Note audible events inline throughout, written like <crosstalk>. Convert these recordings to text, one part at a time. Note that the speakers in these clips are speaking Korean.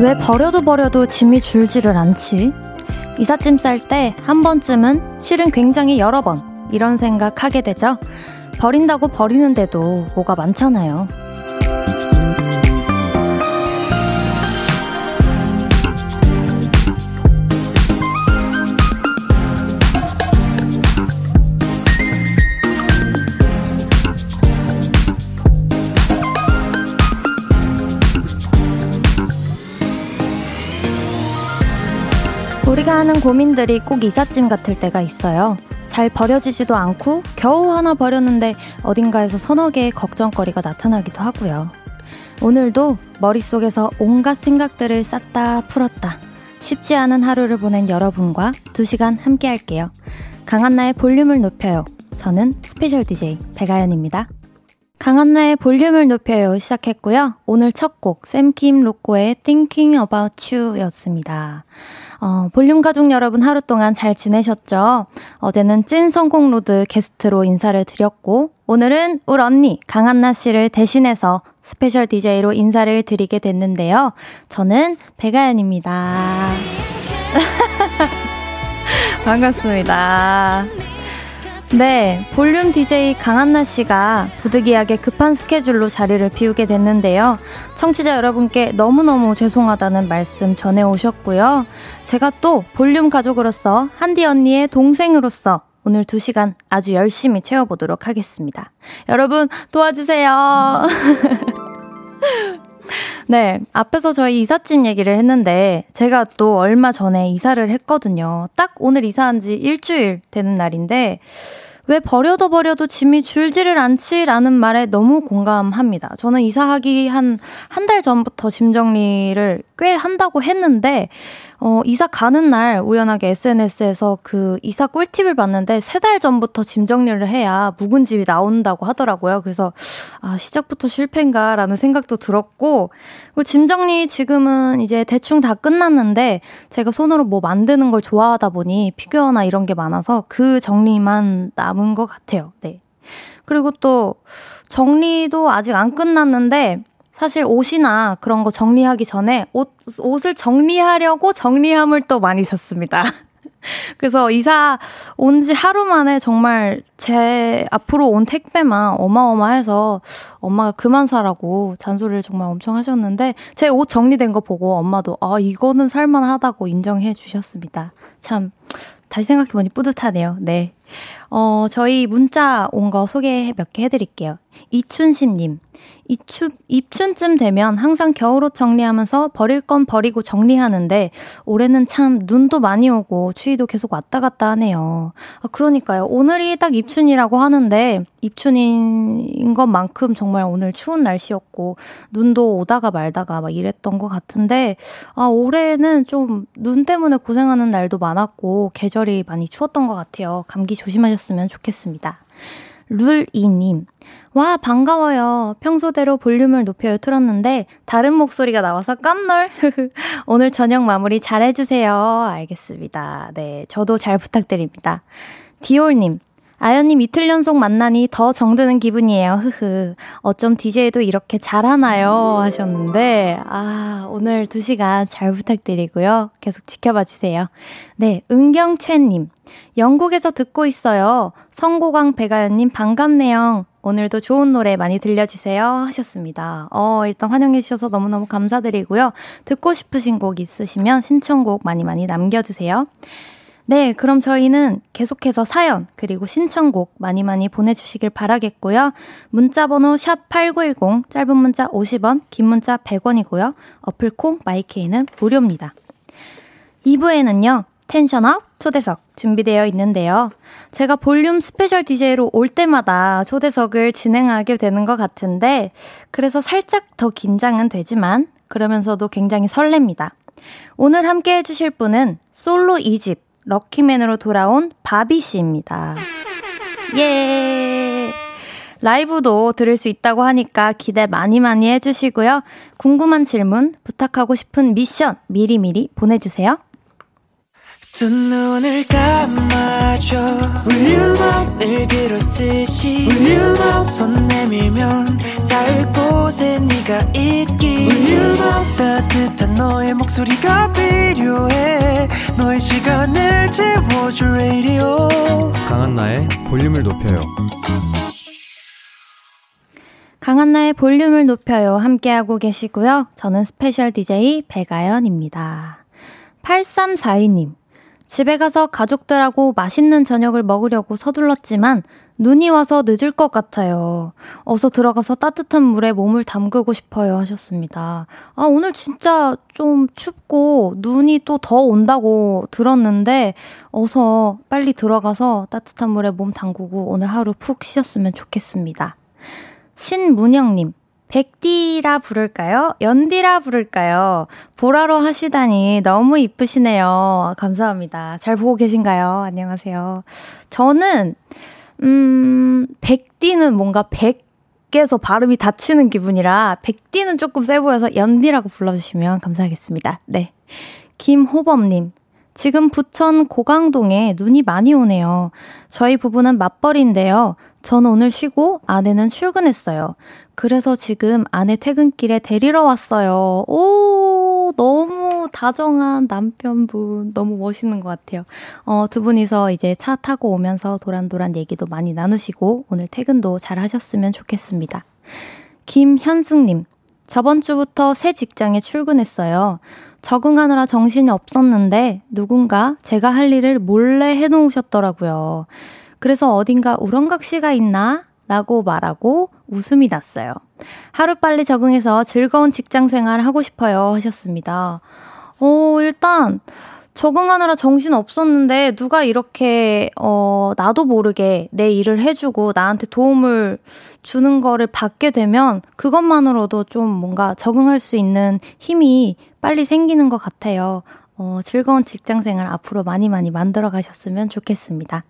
왜 버려도 버려도 짐이 줄지를 않지? 이삿짐 쌀 때 한 번쯤은 실은 굉장히 여러 번 이런 생각 하게 되죠? 버린다고 버리는데도 뭐가 많잖아요. 우리가 하는 고민들이 꼭 이삿짐 같을 때가 있어요. 잘 버려지지도 않고 겨우 하나 버렸는데 어딘가에서 서너 개의 걱정거리가 나타나기도 하고요. 오늘도 머릿속에서 온갖 생각들을 쌌다 풀었다. 쉽지 않은 하루를 보낸 여러분과 두 시간 함께 할게요. 강한나의 볼륨을 높여요. 저는 스페셜 DJ 배가연입니다. 강한나의 볼륨을 높여요 시작했고요. 오늘 첫 곡 샘킴 로꼬의 Thinking About You 였습니다. 어, 볼륨 가족 여러분 하루 동안 잘 지내셨죠? 어제는 찐 성공 로드 게스트로 인사를 드렸고, 오늘은 울 언니 강한나 씨를 대신해서 스페셜 DJ로 인사를 드리게 됐는데요. 저는 배가연입니다. <laughs> 반갑습니다. 네, 볼륨 DJ 강한나 씨가 부득이하게 급한 스케줄로 자리를 비우게 됐는데요. 청취자 여러분께 너무너무 죄송하다는 말씀 전해 오셨고요. 제가 또 볼륨 가족으로서 한디 언니의 동생으로서 오늘 2시간 아주 열심히 채워보도록 하겠습니다. 여러분 도와주세요. <laughs> 네, 앞에서 저희 이삿짐 얘기를 했는데 제가 또 얼마 전에 이사를 했거든요. 딱 오늘 이사한 지 일주일 되는 날인데 왜 버려도 버려도 짐이 줄지를 않지라는 말에 너무 공감합니다. 저는 이사하기 한 한 달 전부터 짐 정리를 꽤 한다고 했는데 어, 이사 가는 날 우연하게 SNS에서 그 이사 꿀팁을 봤는데 세 달 전부터 짐 정리를 해야 묵은 집이 나온다고 하더라고요. 그래서 아, 시작부터 실패인가라는 생각도 들었고 짐 정리 지금은 이제 대충 다 끝났는데 제가 손으로 뭐 만드는 걸 좋아하다 보니 피규어나 이런 게 많아서 그 정리만 남은 것 같아요. 네. 그리고 또 정리도 아직 안 끝났는데 사실 옷이나 그런 거 정리하기 전에 옷, 옷을 정리하려고 정리함을 또 많이 샀습니다. <laughs> 그래서 이사 온 지 하루 만에 정말 제 앞으로 온 택배만 어마어마해서 엄마가 그만 사라고 잔소리를 정말 엄청 하셨는데 제 옷 정리된 거 보고 엄마도 아, 이거는 살만하다고 인정해 주셨습니다. 참, 다시 생각해보니 뿌듯하네요. 네. 어, 저희 문자 온 거 소개 몇 개 해드릴게요. 이춘심님. 입춘, 입춘쯤 되면 항상 겨울옷 정리하면서 버릴 건 버리고 정리하는데 올해는 참 눈도 많이 오고 추위도 계속 왔다 갔다 하네요. 아, 그러니까요. 오늘이 딱 입춘이라고 하는데 입춘인 것만큼 정말 오늘 추운 날씨였고 눈도 오다가 말다가 막 이랬던 것 같은데 아, 올해는 좀 눈 때문에 고생하는 날도 많았고 계절이 많이 추웠던 것 같아요. 감기 조심하셨으면 좋겠습니다. 룰이님. 와, 반가워요. 평소대로 볼륨을 높여 틀었는데, 다른 목소리가 나와서 깜놀. <laughs> 오늘 저녁 마무리 잘 해주세요. 알겠습니다. 네, 저도 잘 부탁드립니다. 디올님. 아연님 이틀 연속 만나니 더 정드는 기분이에요. 흐흐. 어쩜 DJ도 이렇게 잘하나요? 하셨는데, 아, 오늘 2시간 잘 부탁드리고요. 계속 지켜봐 주세요. 네, 은경채님. 영국에서 듣고 있어요. 성고광 배가연님 반갑네요. 오늘도 좋은 노래 많이 들려주세요. 하셨습니다. 어, 일단 환영해주셔서 너무너무 감사드리고요. 듣고 싶으신 곡 있으시면 신청곡 많이 많이 남겨주세요. 네, 그럼 저희는 계속해서 사연, 그리고 신청곡 많이 많이 보내주시길 바라겠고요. 문자번호 샵 8910, 짧은 문자 50원, 긴 문자 100원이고요. 어플 콩, 마이K는 무료입니다. 2부에는요, 텐션업 초대석 준비되어 있는데요. 제가 볼륨 스페셜 DJ로 올 때마다 초대석을 진행하게 되는 것 같은데, 그래서 살짝 더 긴장은 되지만, 그러면서도 굉장히 설렙니다. 오늘 함께 해주실 분은 솔로 2집, Lucky Man으로 돌아온 바비 씨입니다. 예! 라이브도 들을 수 있다고 하니까 기대 많이 많이 해주시고요. 궁금한 질문, 부탁하고 싶은 미션 미리미리 보내주세요. 두 눈을 감아줘. 울륨을 그렇듯이. 울륨 손 내밀면 닿을 곳에 네가 있기. 울륨 따뜻한 너의 목소리가 필요해. 너의 시간을 채워줄 radio. 강한나의 볼륨을 높여요. 강한나의 볼륨을 높여요. 함께하고 계시고요. 저는 스페셜 DJ 백아연입니다. 8342님 집에 가서 가족들하고 맛있는 저녁을 먹으려고 서둘렀지만 눈이 와서 늦을 것 같아요. 어서 들어가서 따뜻한 물에 몸을 담그고 싶어요 하셨습니다. 아, 오늘 진짜 좀 춥고 눈이 또 더 온다고 들었는데 어서 빨리 들어가서 따뜻한 물에 몸 담그고 오늘 하루 푹 쉬셨으면 좋겠습니다. 신문영님, 백디라 부를까요? 연디라 부를까요? 보라로 하시다니 너무 이쁘시네요. 감사합니다. 잘 보고 계신가요? 안녕하세요. 저는, 음, 백디는 뭔가 백에서 발음이 닫히는 기분이라 백디는 조금 세 보여서 연디라고 불러주시면 감사하겠습니다. 네. 김호범님, 지금 부천 고강동에 눈이 많이 오네요. 저희 부부는 맞벌이인데요. 저는 오늘 쉬고 아내는 출근했어요. 그래서 지금 아내 퇴근길에 데리러 왔어요. 오, 너무 다정한 남편분. 너무 멋있는 것 같아요. 어, 두 분이서 이제 차 타고 오면서 도란도란 얘기도 많이 나누시고 오늘 퇴근도 잘 하셨으면 좋겠습니다. 김현숙님, 저번 주부터 새 직장에 출근했어요. 적응하느라 정신이 없었는데 누군가 제가 할 일을 몰래 해놓으셨더라고요. 그래서 어딘가 우렁각시가 있나? 라고 말하고 웃음이 났어요. 하루빨리 적응해서 즐거운 직장 생활 하고 싶어요. 하셨습니다. 어, 일단, 적응하느라 정신 없었는데 누가 이렇게 어 나도 모르게 내 일을 해주고 나한테 도움을 주는 거를 받게 되면 그것만으로도 좀 뭔가 적응할 수 있는 힘이 빨리 생기는 것 같아요. 어 즐거운 직장 생활 앞으로 많이 많이 만들어 가셨으면 좋겠습니다.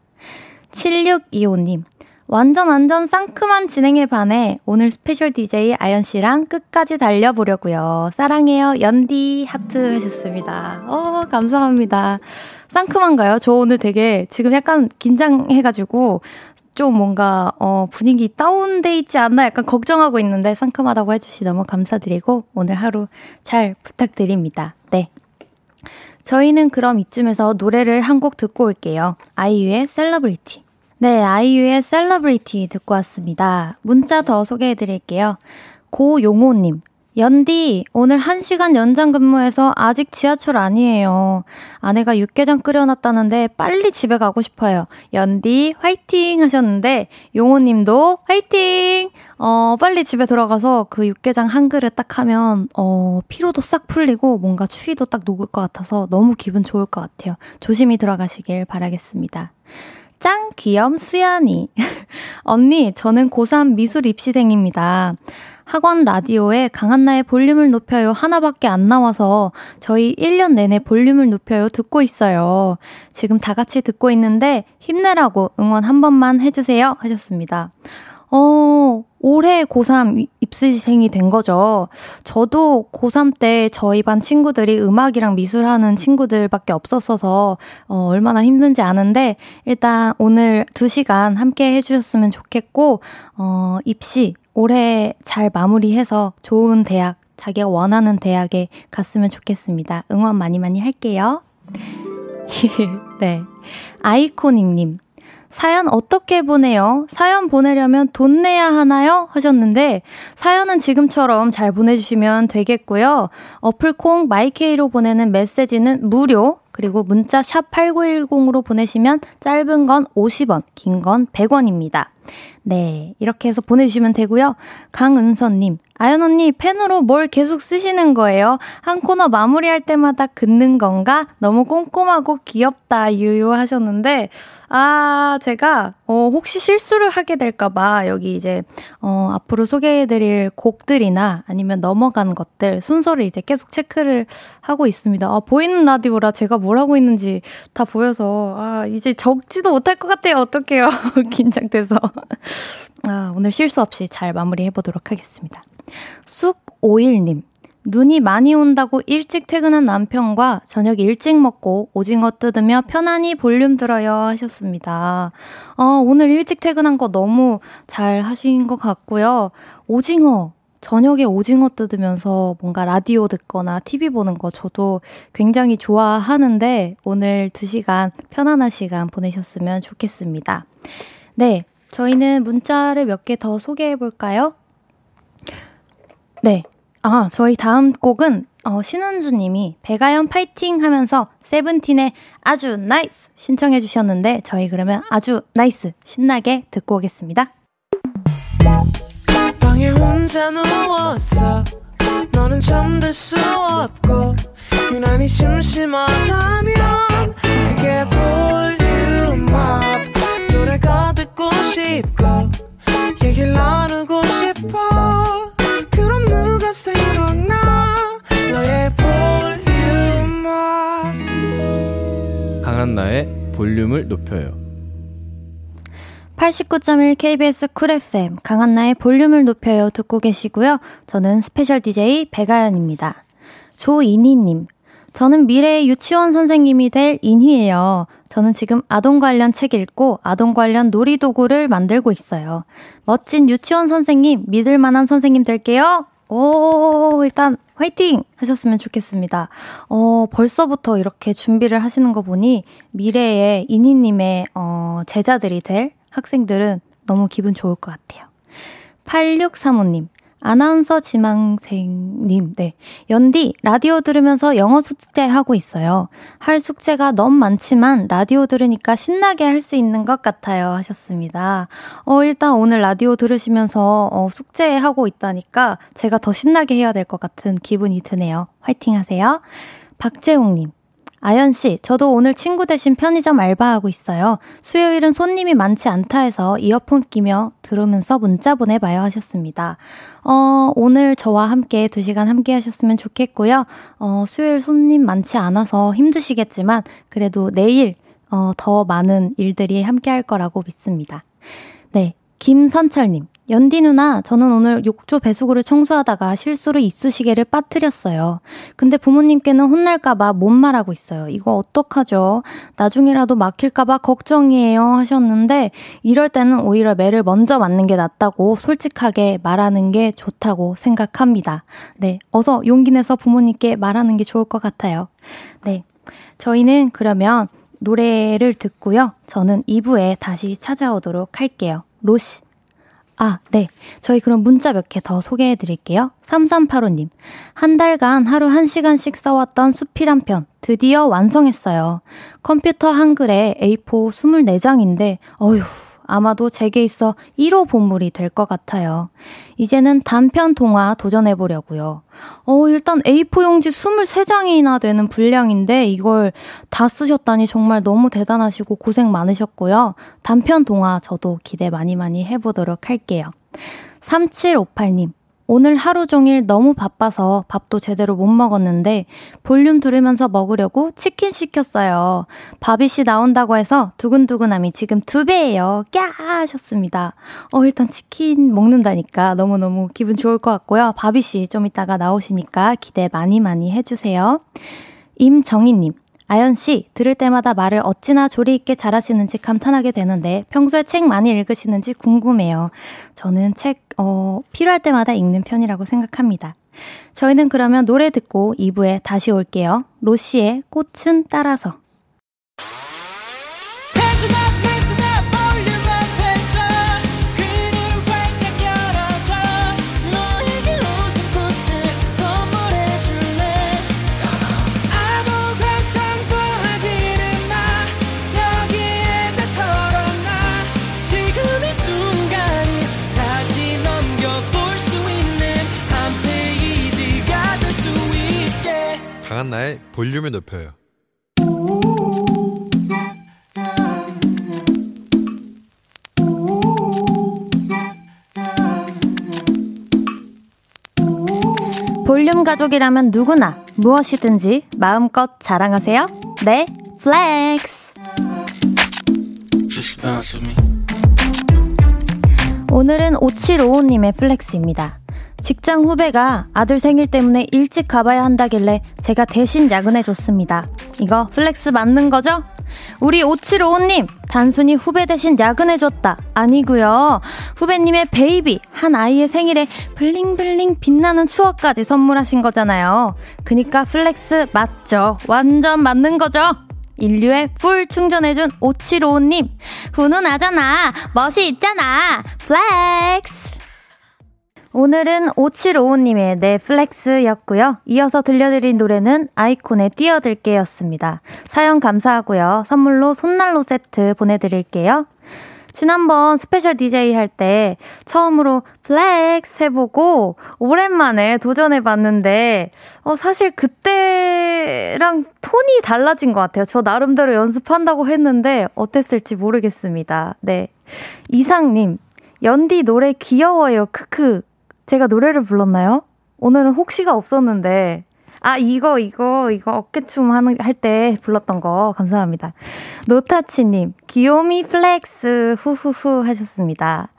7625님 완전 완전 상큼한 진행에 반해 오늘 스페셜 DJ 아연 씨랑 끝까지 달려보려고요. 사랑해요. 연디 하트 하셨습니다. 어, 감사합니다. 상큼한가요? 저 오늘 되게 지금 약간 긴장해가지고 좀 뭔가 어, 분위기 다운돼 있지 않나 약간 걱정하고 있는데 상큼하다고 해주시 너무 감사드리고 오늘 하루 잘 부탁드립니다. 네. 저희는 그럼 이쯤에서 노래를 한 곡 듣고 올게요. 아이유의 셀러브리티. 네, 아이유의 셀러브리티 듣고 왔습니다. 문자 더 소개해 드릴게요. 고용호님. 연디, 오늘 1시간 연장 근무해서 아직 지하철 안이에요. 아내가 육개장 끓여놨다는데 빨리 집에 가고 싶어요. 연디, 화이팅! 하셨는데, 용호님도 화이팅! 어, 빨리 집에 들어가서 그 육개장 한 그릇 딱 하면, 어, 피로도 싹 풀리고 뭔가 추위도 딱 녹을 것 같아서 너무 기분 좋을 것 같아요. 조심히 들어가시길 바라겠습니다. 짱 귀염 수연이. <laughs> 언니, 저는 고3 미술 입시생입니다. 학원 라디오에 강한나의 볼륨을 높여요 하나밖에 안 나와서 저희 1년 내내 볼륨을 높여요 듣고 있어요. 지금 다 같이 듣고 있는데 힘내라고 응원 한 번만 해주세요 하셨습니다. 어, 올해 고3 입시생이 된 거죠. 저도 고3 때 저희 반 친구들이 음악이랑 미술하는 친구들밖에 없었어서 어, 얼마나 힘든지 아는데 일단 오늘 2시간 함께 해주셨으면 좋겠고 어, 입시 올해 잘 마무리해서 좋은 대학, 자기가 원하는 대학에 갔으면 좋겠습니다. 응원 많이 많이 할게요. <laughs> 네. 아이코닉님. 사연 어떻게 보내요? 사연 보내려면 돈 내야 하나요? 하셨는데, 사연은 지금처럼 잘 보내주시면 되겠고요. 어플 콩, 마이케이로 보내는 메시지는 무료, 그리고 문자 샵 8910으로 보내시면 짧은 건 50원, 긴 건 100원입니다. 네, 이렇게 해서 보내주시면 되고요. 강은서님, 아연 언니 펜으로 뭘 계속 쓰시는 거예요? 한 코너 마무리할 때마다 긋는 건가? 너무 꼼꼼하고 귀엽다 유유 하셨는데 아 제가 어 혹시 실수를 하게 될까봐 여기 이제 어 앞으로 소개해드릴 곡들이나 아니면 넘어간 것들 순서를 이제 계속 체크를 하고 있습니다. 아 보이는 라디오라 제가 뭘 하고 있는지 다 보여서 아 이제 적지도 못할 것 같아요. 어떡해요? <laughs> 긴장돼서 아, 오늘 실수 없이 잘 마무리해 보도록 하겠습니다. 쑥오일님. 눈이 많이 온다고 일찍 퇴근한 남편과 저녁 일찍 먹고 오징어 뜯으며 편안히 볼륨 들어요 하셨습니다. 어, 오늘 일찍 퇴근한 거 너무 잘 하신 것 같고요. 오징어, 저녁에 오징어 뜯으면서 뭔가 라디오 듣거나 TV 보는 거 저도 굉장히 좋아하는데 오늘 2시간 편안한 시간 보내셨으면 좋겠습니다. 네. 저희는 문자를 몇 개 더 소개해 볼까요? 네. 아, 저희 다음 곡은 어, 신은주 님이 배가연 파이팅 하면서 세븐틴의 아주 nice 신청해 주셨는데 저희 그러면 아주 nice 신나게 듣고 오겠습니다. 싶고 얘기를 나누고 싶어 그럼 누가 생각나 너의 volume up 강한나의 볼륨을 높여요 89.1 KBS Cool FM 강한나의 볼륨을 높여요 듣고 계시고요. 저는 스페셜 DJ 백아연입니다. 조인희님, 저는 미래의 유치원 선생님이 될 인희예요. 저는 지금 아동 관련 책 읽고 아동 관련 놀이 도구를 만들고 있어요. 멋진 유치원 선생님, 믿을 만한 선생님 될게요. 오, 일단 화이팅! 하셨으면 좋겠습니다. 어, 벌써부터 이렇게 준비를 하시는 거 보니 미래의 이니님의 어, 제자들이 될 학생들은 너무 기분 좋을 것 같아요. 8635님, 아나운서 지망생님, 네. 연디, 라디오 들으면서 영어 숙제하고 있어요. 할 숙제가 너무 많지만 라디오 들으니까 신나게 할 수 있는 것 같아요. 하셨습니다. 어, 일단 오늘 라디오 들으시면서 어, 숙제하고 있다니까 제가 더 신나게 해야 될 것 같은 기분이 드네요. 화이팅 하세요. 박재홍님, 아연 씨, 저도 오늘 친구 대신 편의점 알바하고 있어요. 수요일은 손님이 많지 않다 해서 이어폰 끼며 들으면서 문자 보내봐요 하셨습니다. 어, 오늘 저와 함께 2시간 함께 하셨으면 좋겠고요. 어, 수요일 손님 많지 않아서 힘드시겠지만, 그래도 내일, 어, 더 많은 일들이 함께 할 거라고 믿습니다. 네. 김선철님. 연디 누나, 저는 오늘 욕조 배수구를 청소하다가 실수로 이쑤시개를 빠뜨렸어요. 근데 부모님께는 혼날까봐 못 말하고 있어요. 이거 어떡하죠? 나중이라도 막힐까봐 걱정이에요. 하셨는데, 이럴 때는 오히려 매를 먼저 맞는 게 낫다고 솔직하게 말하는 게 좋다고 생각합니다. 네. 어서 용기 내서 부모님께 말하는 게 좋을 것 같아요. 네. 저희는 그러면 노래를 듣고요. 저는 2부에 다시 찾아오도록 할게요. 로시. 아, 네. 저희 그럼 문자 몇 개 더 소개해 드릴게요. 3385님. 한 달간 하루 1시간씩 써왔던 수필 한 편, 드디어 완성했어요. 컴퓨터 한글에 A4 24장인데, 어휴, 아마도 제게 있어 1호 본물이 될 것 같아요. 이제는 단편 동화 도전해보려고요. 어, 일단 A4 용지 23장이나 되는 분량인데 이걸 다 쓰셨다니 정말 너무 대단하시고 고생 많으셨고요. 단편 동화 저도 기대 많이 많이 해보도록 할게요. 3758님. 오늘 하루 종일 너무 바빠서 밥도 제대로 못 먹었는데 볼륨 들으면서 먹으려고 치킨 시켰어요. 바비씨 나온다고 해서 두근두근함이 지금 두 배예요. 꺄 하셨습니다. 어 일단 치킨 먹는다니까 너무너무 기분 좋을 것 같고요. 바비씨 좀 이따가 나오시니까 기대 많이 많이 해주세요. 임정희님 아연 씨, 들을 때마다 말을 어찌나 조리 있게 잘하시는지 감탄하게 되는데 평소에 책 많이 읽으시는지 궁금해요. 저는 책 어, 필요할 때마다 읽는 편이라고 생각합니다. 저희는 그러면 노래 듣고 2부에 다시 올게요. 로시의 꽃은 따라서. 볼륨을 높여요. 볼륨 가족이라면 누구나 무엇이든지 마음껏 자랑하세요. 네, flex. 오늘은 5755님의 flex입니다. 직장 후배가 아들 생일 때문에 일찍 가봐야 한다길래 제가 대신 야근해줬습니다. 이거 flex 맞는 거죠? 우리 5755님, 단순히 후배 대신 야근해줬다. 아니고요 후배님의 baby, 한 아이의 생일에 bling bling 빛나는 추억까지 선물하신 거잖아요. 그니까 flex 맞죠? 완전 맞는 거죠? 인류애 full 충전해준 5755님. 훈훈하잖아. 멋이 있잖아. flex! 오늘은 5755님의 네, flex였고요. 이어서 들려드린 노래는 아이콘의 뛰어들게였습니다. 사연 감사하고요. 선물로 손난로 세트 보내드릴게요. 지난번 스페셜 DJ 할 때 처음으로 flex 해보고 오랜만에 도전해봤는데, 어, 사실 그때랑 톤이 달라진 것 같아요. 저 나름대로 연습한다고 했는데 어땠을지 모르겠습니다. 네. 이상님, 연디 노래 귀여워요. 크크. 제가 노래를 불렀나요? 오늘은 혹시가 없었는데. 아, 이거, 이거, 이거 어깨춤 하는, 할 때 불렀던 거. 감사합니다. 노타치님, 귀요미 flex, 후후후 하셨습니다.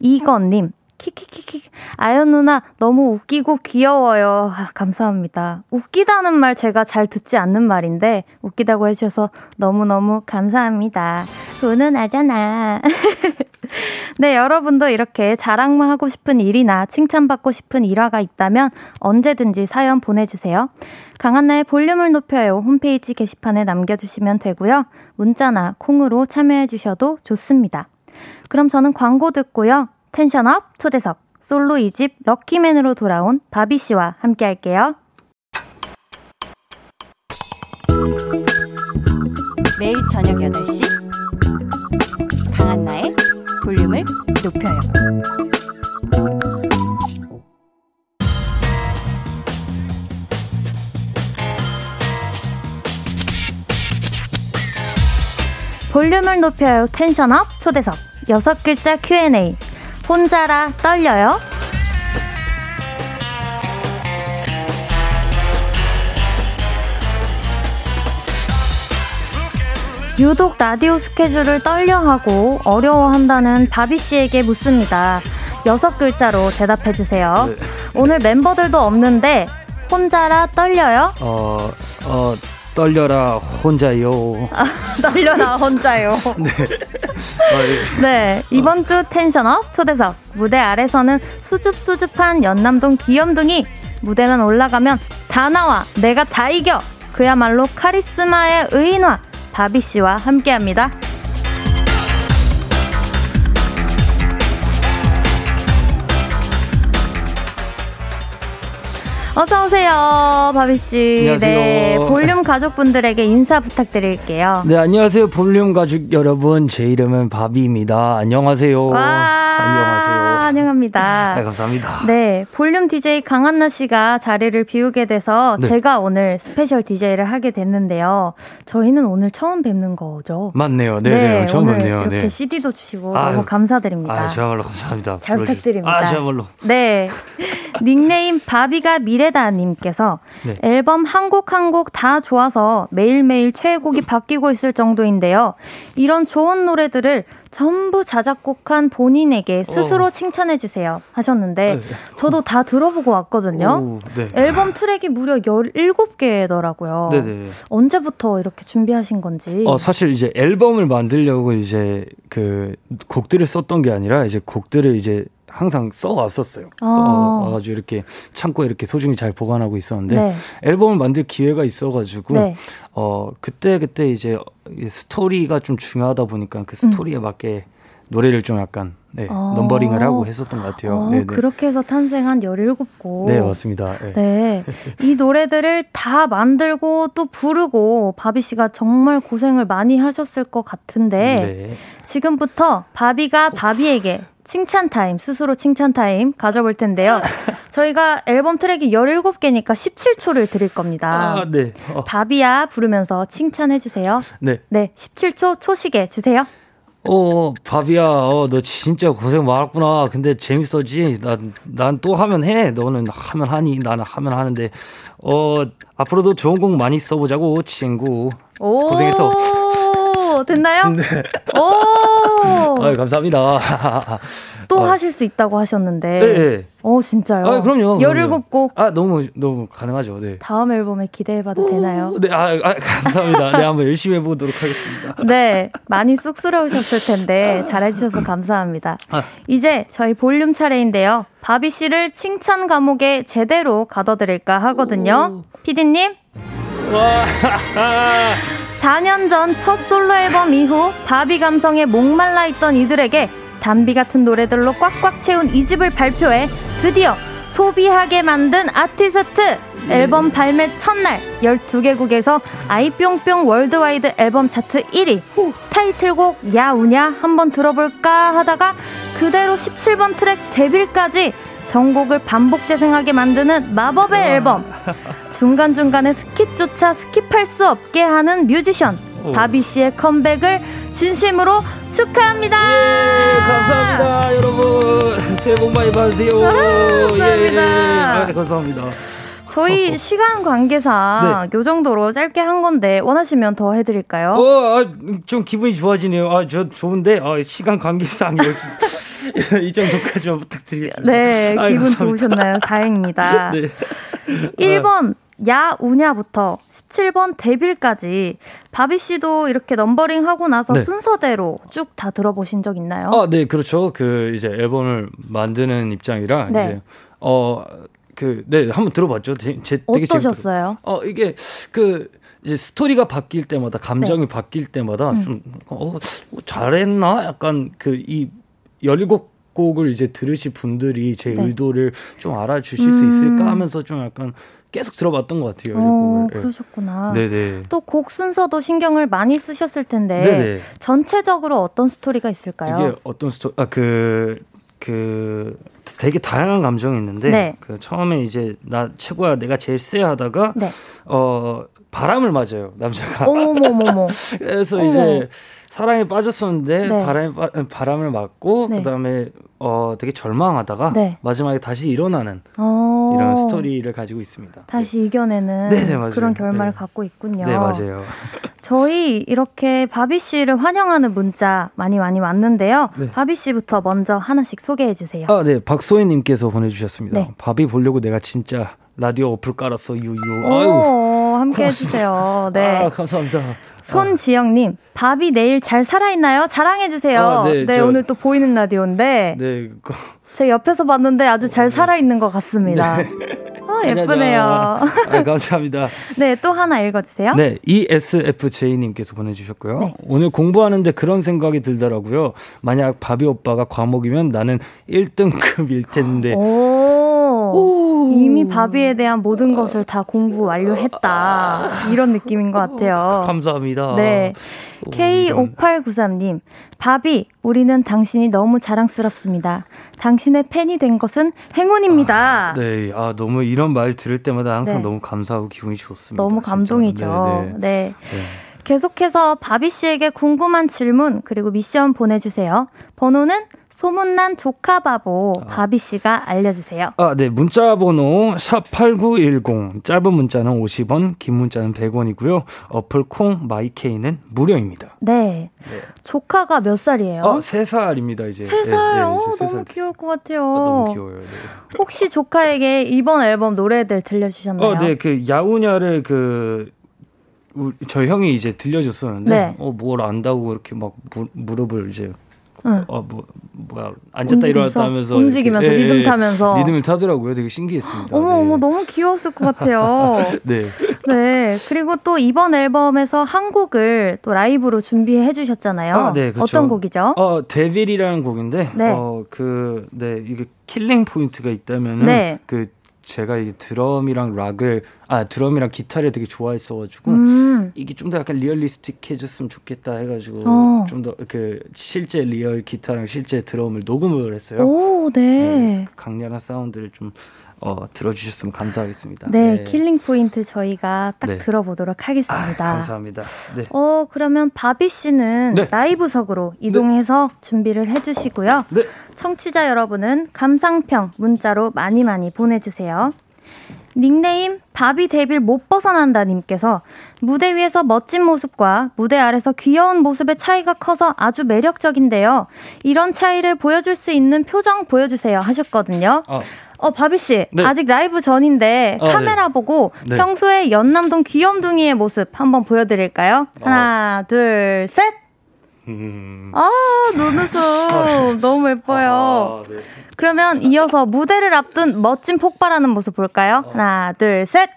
이건님, 키키키키. 아연 누나, 너무 웃기고 귀여워요. 아, 감사합니다. 웃기다는 말 제가 잘 듣지 않는 말인데, 웃기다고 해주셔서 너무너무 감사합니다. 훈훈하잖아. <laughs> 네, 여러분도 이렇게 자랑만 하고 싶은 일이나 칭찬받고 싶은 일화가 있다면 언제든지 사연 보내주세요. 강한나의 볼륨을 높여요 홈페이지 게시판에 남겨주시면 되고요. 문자나 콩으로 참여해주셔도 좋습니다. 그럼 저는 광고 듣고요. 텐션업 초대석 솔로 2집 럭키맨으로 돌아온 바비 씨와 함께 할게요. 매일 저녁 8시 강한나의 볼륨을 높여요. 볼륨을 높여요 텐션업 초대석 여섯 글자 Q&A 혼자라 떨려요? 유독 라디오 스케줄을 떨려하고 어려워한다는 바비 씨에게 묻습니다. 여섯 글자로 대답해 주세요. 네. 오늘 멤버들도 없는데 혼자라 떨려요? 어, 어, 떨려라 혼자요. 아, 떨려라 혼자요. <laughs> 네. 아, 예. 네. 이번 주 텐션업 초대석 무대 아래서는 수줍수줍한 연남동 귀염둥이 무대만 올라가면 다 나와 내가 다 이겨 그야말로 카리스마의 의인화 바비 씨와 함께합니다. 어서 오세요, 바비 씨. 안녕하세요. 네, 볼륨 가족분들에게 인사 부탁드릴게요. 네, 안녕하세요, 볼륨 가족 여러분. 제 이름은 바비입니다. 안녕하세요. 와, 안녕하세요. 환영합니다. 네, 감사합니다. 네, 볼륨 DJ 강한나 씨가 자리를 비우게 돼서 네. 제가 오늘 스페셜 DJ를 하게 됐는데요. 저희는 오늘 처음 뵙는 거죠? 맞네요. 네, 네, 네 처음 뵙네요. 이렇게 네. CD도 주시고 아유, 너무 감사드립니다. 아, 저야말로 감사합니다. 잘 부탁드립니다. 아, 저야말로. 네. <laughs> 닉네임 바비가 미래다님께서 네. 앨범 한 곡 한 곡 다 좋아서 매일매일 최애곡이 바뀌고 있을 정도인데요. 이런 좋은 노래들을 전부 자작곡한 본인에게 스스로 어. 칭찬해주세요 하셨는데 네. 저도 다 들어보고 왔거든요. 오, 네. 앨범 트랙이 무려 17개더라고요. 네네. 언제부터 이렇게 준비하신 건지. 어, 사실 이제 앨범을 만들려고 이제 그 곡들을 썼던 게 아니라 이제 곡들을 이제 항상 써왔었어요. 아. 써와가지고 이렇게 창고에 이렇게 소중히 잘 보관하고 있었는데 네. 앨범을 만들 기회가 있어가지고 네. 어 그때 그때 이제 스토리가 좀 중요하다 보니까 그 스토리에 음. 맞게 노래를 좀 약간 네, 어. numbering을 하고 했었던 것 같아요. 어, 네 그렇게 해서 탄생한 17곡. 네, 맞습니다. 네. 네. 이 노래들을 다 만들고 또 부르고 바비 씨가 정말 고생을 많이 하셨을 것 같은데 네. 지금부터 바비가 바비에게 칭찬 타임, 스스로 칭찬 타임 가져볼 텐데요. <laughs> 저희가 앨범 트랙이 17개니까 17초를 드릴 겁니다. 아, 네. 어. 바비야 부르면서 칭찬해 주세요. 네. 네, 17초 초시계 주세요. 어, 바비야, 어, 너 진짜 고생 많았구나. 근데 재밌었지? 난, 난 또 하면 해. 너는 하면 하니? 나는 하면 하는데. 어, 앞으로도 좋은 곡 많이 써보자고, 친구. 오~ 고생했어. 오, 됐나요? 네. 오! <laughs> 아 감사합니다. 또 아. 하실 수 있다고 하셨는데. 네. 네. 어, 진짜요? 아, 그럼요. 17곡. 아, 너무, 너무 가능하죠. 네. 다음 앨범에 기대해봐도 오, 되나요? 네, 아, 아, 감사합니다. 네, 한번 열심히 해보도록 하겠습니다. <laughs> 네. 많이 쑥스러우셨을 텐데, 잘해주셔서 감사합니다. 아. 이제 저희 볼륨 차례인데요. 바비 씨를 칭찬 감옥에 제대로 가둬드릴까 하거든요. 피디님. 와. <laughs> 4년 전 첫 솔로 앨범 이후 바비 감성에 목말라 있던 이들에게 담비 같은 노래들로 꽉꽉 채운 이 집을 발표해 드디어 소비하게 만든 아티스트 앨범 발매 첫날 12개국에서 아이뿅뿅 worldwide 앨범 차트 1위. 타이틀곡 야 우냐 한번 들어볼까 하다가 그대로 17번 트랙 Devil까지 전곡을 반복 재생하게 만드는 마법의 앨범 중간중간에 스킵조차 스킵할 수 없게 하는 뮤지션 바비 씨의 컴백을 진심으로 축하합니다. 예, 감사합니다, 여러분. 새해 복 많이 받으세요. 아, 감사합니다. 예, 예. 아, 감사합니다. 저희 어, <laughs> 시간 관계상 네. 요 정도로 짧게 한 건데 원하시면 더 해드릴까요? 어, 아, 좀 기분이 좋아지네요. 아, 저 좋은데 아, 시간 관계상 <laughs> <laughs> 이 정도까지만 부탁드리겠습니다. 네, 기분 감사합니다. 좋으셨나요? 다행입니다. <laughs> 네. 1번 야 우냐부터 17번 데빌까지 바비 씨도 이렇게 넘버링 하고 나서 네. 순서대로 쭉 다 들어보신 적 있나요? 아, 네, 그렇죠. 그 이제 앨범을 만드는 입장이라 네. 이제 어 그 네, 한번 들어봤죠. 제, 제, 되게 어떠셨어요? 어, 이게 그 이제 스토리가 바뀔 때마다 감정이 네. 바뀔 때마다 음. 좀 어, 뭐 잘했나? 약간 그 이 17 곡을 이제 들으실 분들이 제 네. 의도를 좀 알아주실 음. 수 있을까 하면서 좀 약간 계속 들어봤던 것 같아요. 어, 네. 그러셨구나. 네네. 또 곡 순서도 신경을 많이 쓰셨을 텐데 네네. 전체적으로 어떤 스토리가 있을까요? 이게 어떤 스토 아그 그 되게 다양한 감정이 있는데 네. 그 처음에 이제 나 최고야 내가 제일 쎄 하다가 네. 어 바람을 맞아요 남자가. 어머머머. <laughs> 그래서 어머. 이제 사랑에 빠졌었는데 네. 바람에 바람을 맞고 네. 그다음에 어 되게 절망하다가 네. 마지막에 다시 일어나는 어. 이런 스토리를 가지고 있습니다. 다시 이겨내는 네, 네, 그런 결말을 네. 갖고 있군요. 네, 맞아요. 저희 이렇게 바비 씨를 환영하는 문자 많이 많이 왔는데요. 네. 바비 씨부터 먼저 하나씩 소개해 주세요. 아, 네. 박소희 님께서 보내 주셨습니다. 바비 보려고 내가 진짜 라디오 어플 깔았어. 유유. 아유. 함께 해 주세요. 네. 아, 감사합니다. 손지영님, 바비 내일 잘 살아있나요? 자랑해주세요. 아, 네, 네 저, 오늘 또 보이는 라디오인데. 네. 제 옆에서 봤는데 아주 잘 네. 살아있는 것 같습니다. 네. 아, 예쁘네요. 아, 감사합니다. <laughs> 네, 또 하나 읽어주세요. 네, ESFJ님께서 보내주셨고요. 네. 오늘 공부하는데 그런 생각이 들더라고요. 만약 바비 오빠가 과목이면 나는 1등급일 텐데. 오. 오. 이미 바비에 대한 모든 것을 다 공부 완료했다. 이런 느낌인 것 같아요. 감사합니다. 네. K5893님, 바비, 우리는 당신이 너무 자랑스럽습니다. 당신의 팬이 된 것은 행운입니다. 아, 네, 아, 너무 이런 말 들을 때마다 항상 네. 너무 감사하고 기분이 좋습니다. 너무 감동이죠. 네, 네. 네. 네. 계속해서 바비 씨에게 궁금한 질문 그리고 미션 보내주세요. 번호는 소문난 조카 바보 아. 바비 씨가 알려주세요. 아, 네. 문자 번호 샵8910. 짧은 문자는 50원, 긴 문자는 100원이고요. 어플 콩 마이케이는 무료입니다. 네. 네. 조카가 몇 살이에요? 아, 3살입니다, 이제. 3살? 네, 네, 어, 너무 귀여울 것 같아요. 아, 너무 귀여워요. 네. 혹시 조카에게 이번 앨범 노래들 들려주셨나요? 어, 네. 그 야우냐를 그 저희 형이 이제 들려줬었는데 네. 어뭘 안다고 이렇게 막 무, 무릎을 이제 응. 어 뭐 뭐야 앉았다 일어났다 하면서 움직이면서 이렇게, 리듬 예, 예, 타면서 리듬을 타더라고요. 되게 신기했습니다. 어머 네. 어머 너무 귀여웠을 것 같아요. <laughs> 네. 네. 그리고 또 이번 앨범에서 한 곡을 또 라이브로 준비해 주셨잖아요. 아, 네, 그렇죠. 어떤 곡이죠? 어 Devil이라는 곡인데 네. 어 그 네 이게 killing point가 있다면은 네. 그 제가 이 드럼이랑 락을 아 드럼이랑 기타를 되게 좋아했어가지고 음. 이게 좀 더 약간 realistic해졌으면 좋겠다 해가지고 어. 좀더 그 실제 real 기타랑 실제 드럼을 녹음을 했어요. 오, 네. 네 강렬한 사운드를 좀 어, 들어주셨으면 감사하겠습니다. 네, 네, killing point 저희가 딱 네. 들어보도록 하겠습니다. 아, 감사합니다. 네. 어, 그러면 바비 씨는 네. 라이브석으로 이동해서 준비를 해주시고요. 청취자 여러분은 감상평 문자로 많이 많이 보내주세요. 닉네임 바비 데빌 못 벗어난다 님께서 무대 위에서 멋진 모습과 무대 아래서 귀여운 모습의 차이가 커서 아주 매력적인데요. 이런 차이를 보여줄 수 있는 표정 보여주세요 하셨거든요. 어. 어, 바비 씨. 네. 아직 라이브 전인데 어, 카메라 네. 보고 네. 평소에 연남동 귀염둥이의 모습 한번 보여드릴까요? 하나, 어. 둘, 셋! 음. 아, 눈웃음. <laughs> 아, 너무 예뻐요. 아, 네. 그러면 이어서 무대를 앞둔 멋진 폭발하는 모습 볼까요? 어. 하나, 둘, 셋.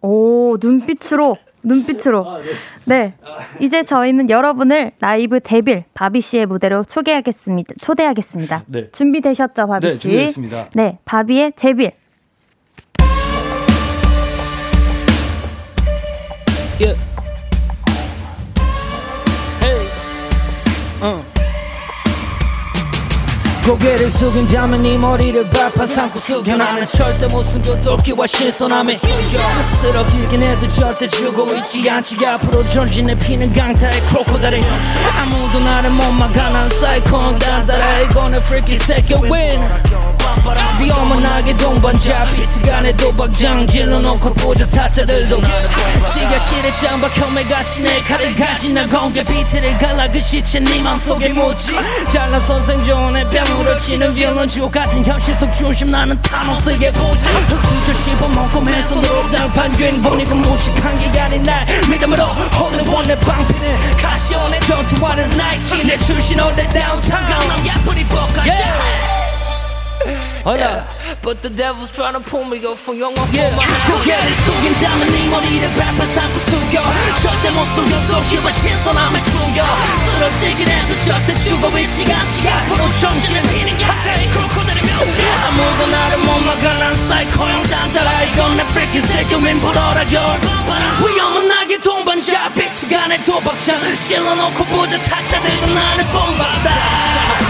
오, 눈빛으로, 눈빛으로. 아, 네. 네. 이제 저희는 여러분을 라이브 데빌 바비 씨의 무대로 초대하겠습니다. 초대하겠습니다. 네. 준비되셨죠, 바비 네, 씨? 네, 준비됐습니다. 네, 바비의 데빌. Yeah. Hey. Uh. 고개를 숙인다면 네 머리를 발판 삼고 숙여 나는 절대 못 숨겨 도끼와 신선함에 쓰러지긴 해도 절대 주고 있지 않지. 앞으로 전진해 피는 강타의 크로코다리 아무도 나를 못 막아. 난 사이콘 단단해. 이거는 freaky 새끼 win 위험한 동반자 비트간의 도박장 질러놓고 보자 타짜들도. 지가 실에 짱박혐에 같이 내 칼을 가진 나 공개 비트를 갈라 그 시체 네 맘속에 묻지. 잘나선 생존의 뺨으로 치는 지옥 같은 현실 속 중심 나는 타노스의 보지 흑수저 씹어먹고 맨손 노당판 유행 보니까 무식한 게 아닌 날 믿음으로 홀리원 내 방패는 카시온의 전투와는 나이키 내 출신 올내 다운타운 강남 yeah. But the devil's trying to pull me off from young off yeah. my hand 고개를 숙인다면 네 머리를 발판 삼고 숙여. 절대 못 속여. 도끼와 신선함을 숨겨. 쓰러지긴 해도 절대 죽어 있지가 않지 앞으로 정신을 피는 가짜의 크로코들의 명치 아무도 나를 못 막아. 난 사이코 형 단따라. 이건 내 freaking 새끼민 불어라 겨울 위험은 나게 동반자. 내 도박장. 실어놓고 보자 타짜들도 나를 본받아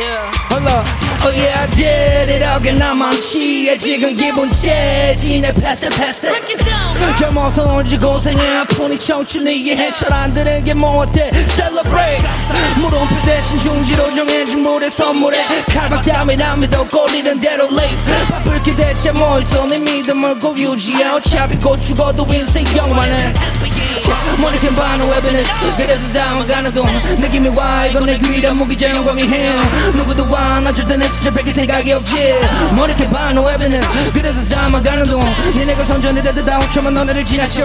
Hold Oh yeah I did it. Again I'm on 취해 지금 기분 재지네 패스트 패스트 젊어서 언제 고생해? 아프니 청춘이 이해해. 잘안 되는 게뭐 어때? Celebrate. 물음표 대신 중지로 정해진 물의 선물에 칼박담이 남 믿어 꼴리는 대로 late. 바쁠 게 대체 뭐 있어? 내 믿음을 꼭 유지해 어차피 곧 죽어도 인생 영원해 Can buy no evidence 그래서 잠아가는 동 느낌이 와 이건 내 귀란 무기제 영광이 해. 누구도 와나 절대 내 숫자 뺏길 생각이 없지. can buy no evidence 그래서 잠아가는 동 니네가 선전이 되듯 다 5초만 너네를 지나쳐.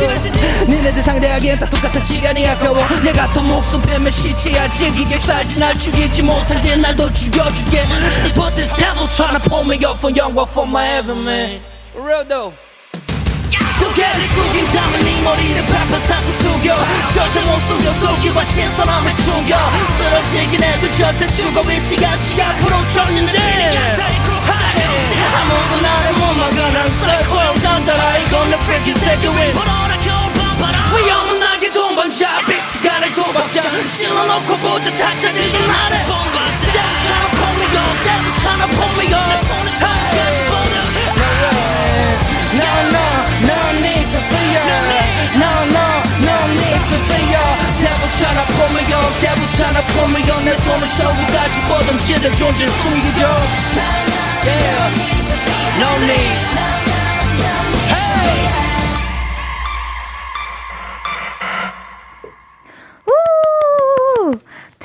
니네들 상대하기엔 다 똑같아 시간이 아까워. 내가 또 목숨 빼면 시체야. 즐기게 살지 날 죽이지 못한데 날더 죽여줄게. But this devil tryna pull me off from young for my heaven man For real though 고개를 숙인 다음에 네 머리를 발판 삼고 숙여 절대 못 숙여 도끼와 신선함을 숨겨 쓰러지긴 해도 절대 죽어 않지 앞으로 전진해 아무도 나를 못 막아 난 쌀코형 단단하 이건 내 freaking 새끼윈 위험은 나게 동반자 빅치가 내 도박자 찔러놓고 보자 나를 본받아 That's Devil's tryna pull me on 내 손을 천국까지 뻗은 시들 존재 숨기죠 Yeah No need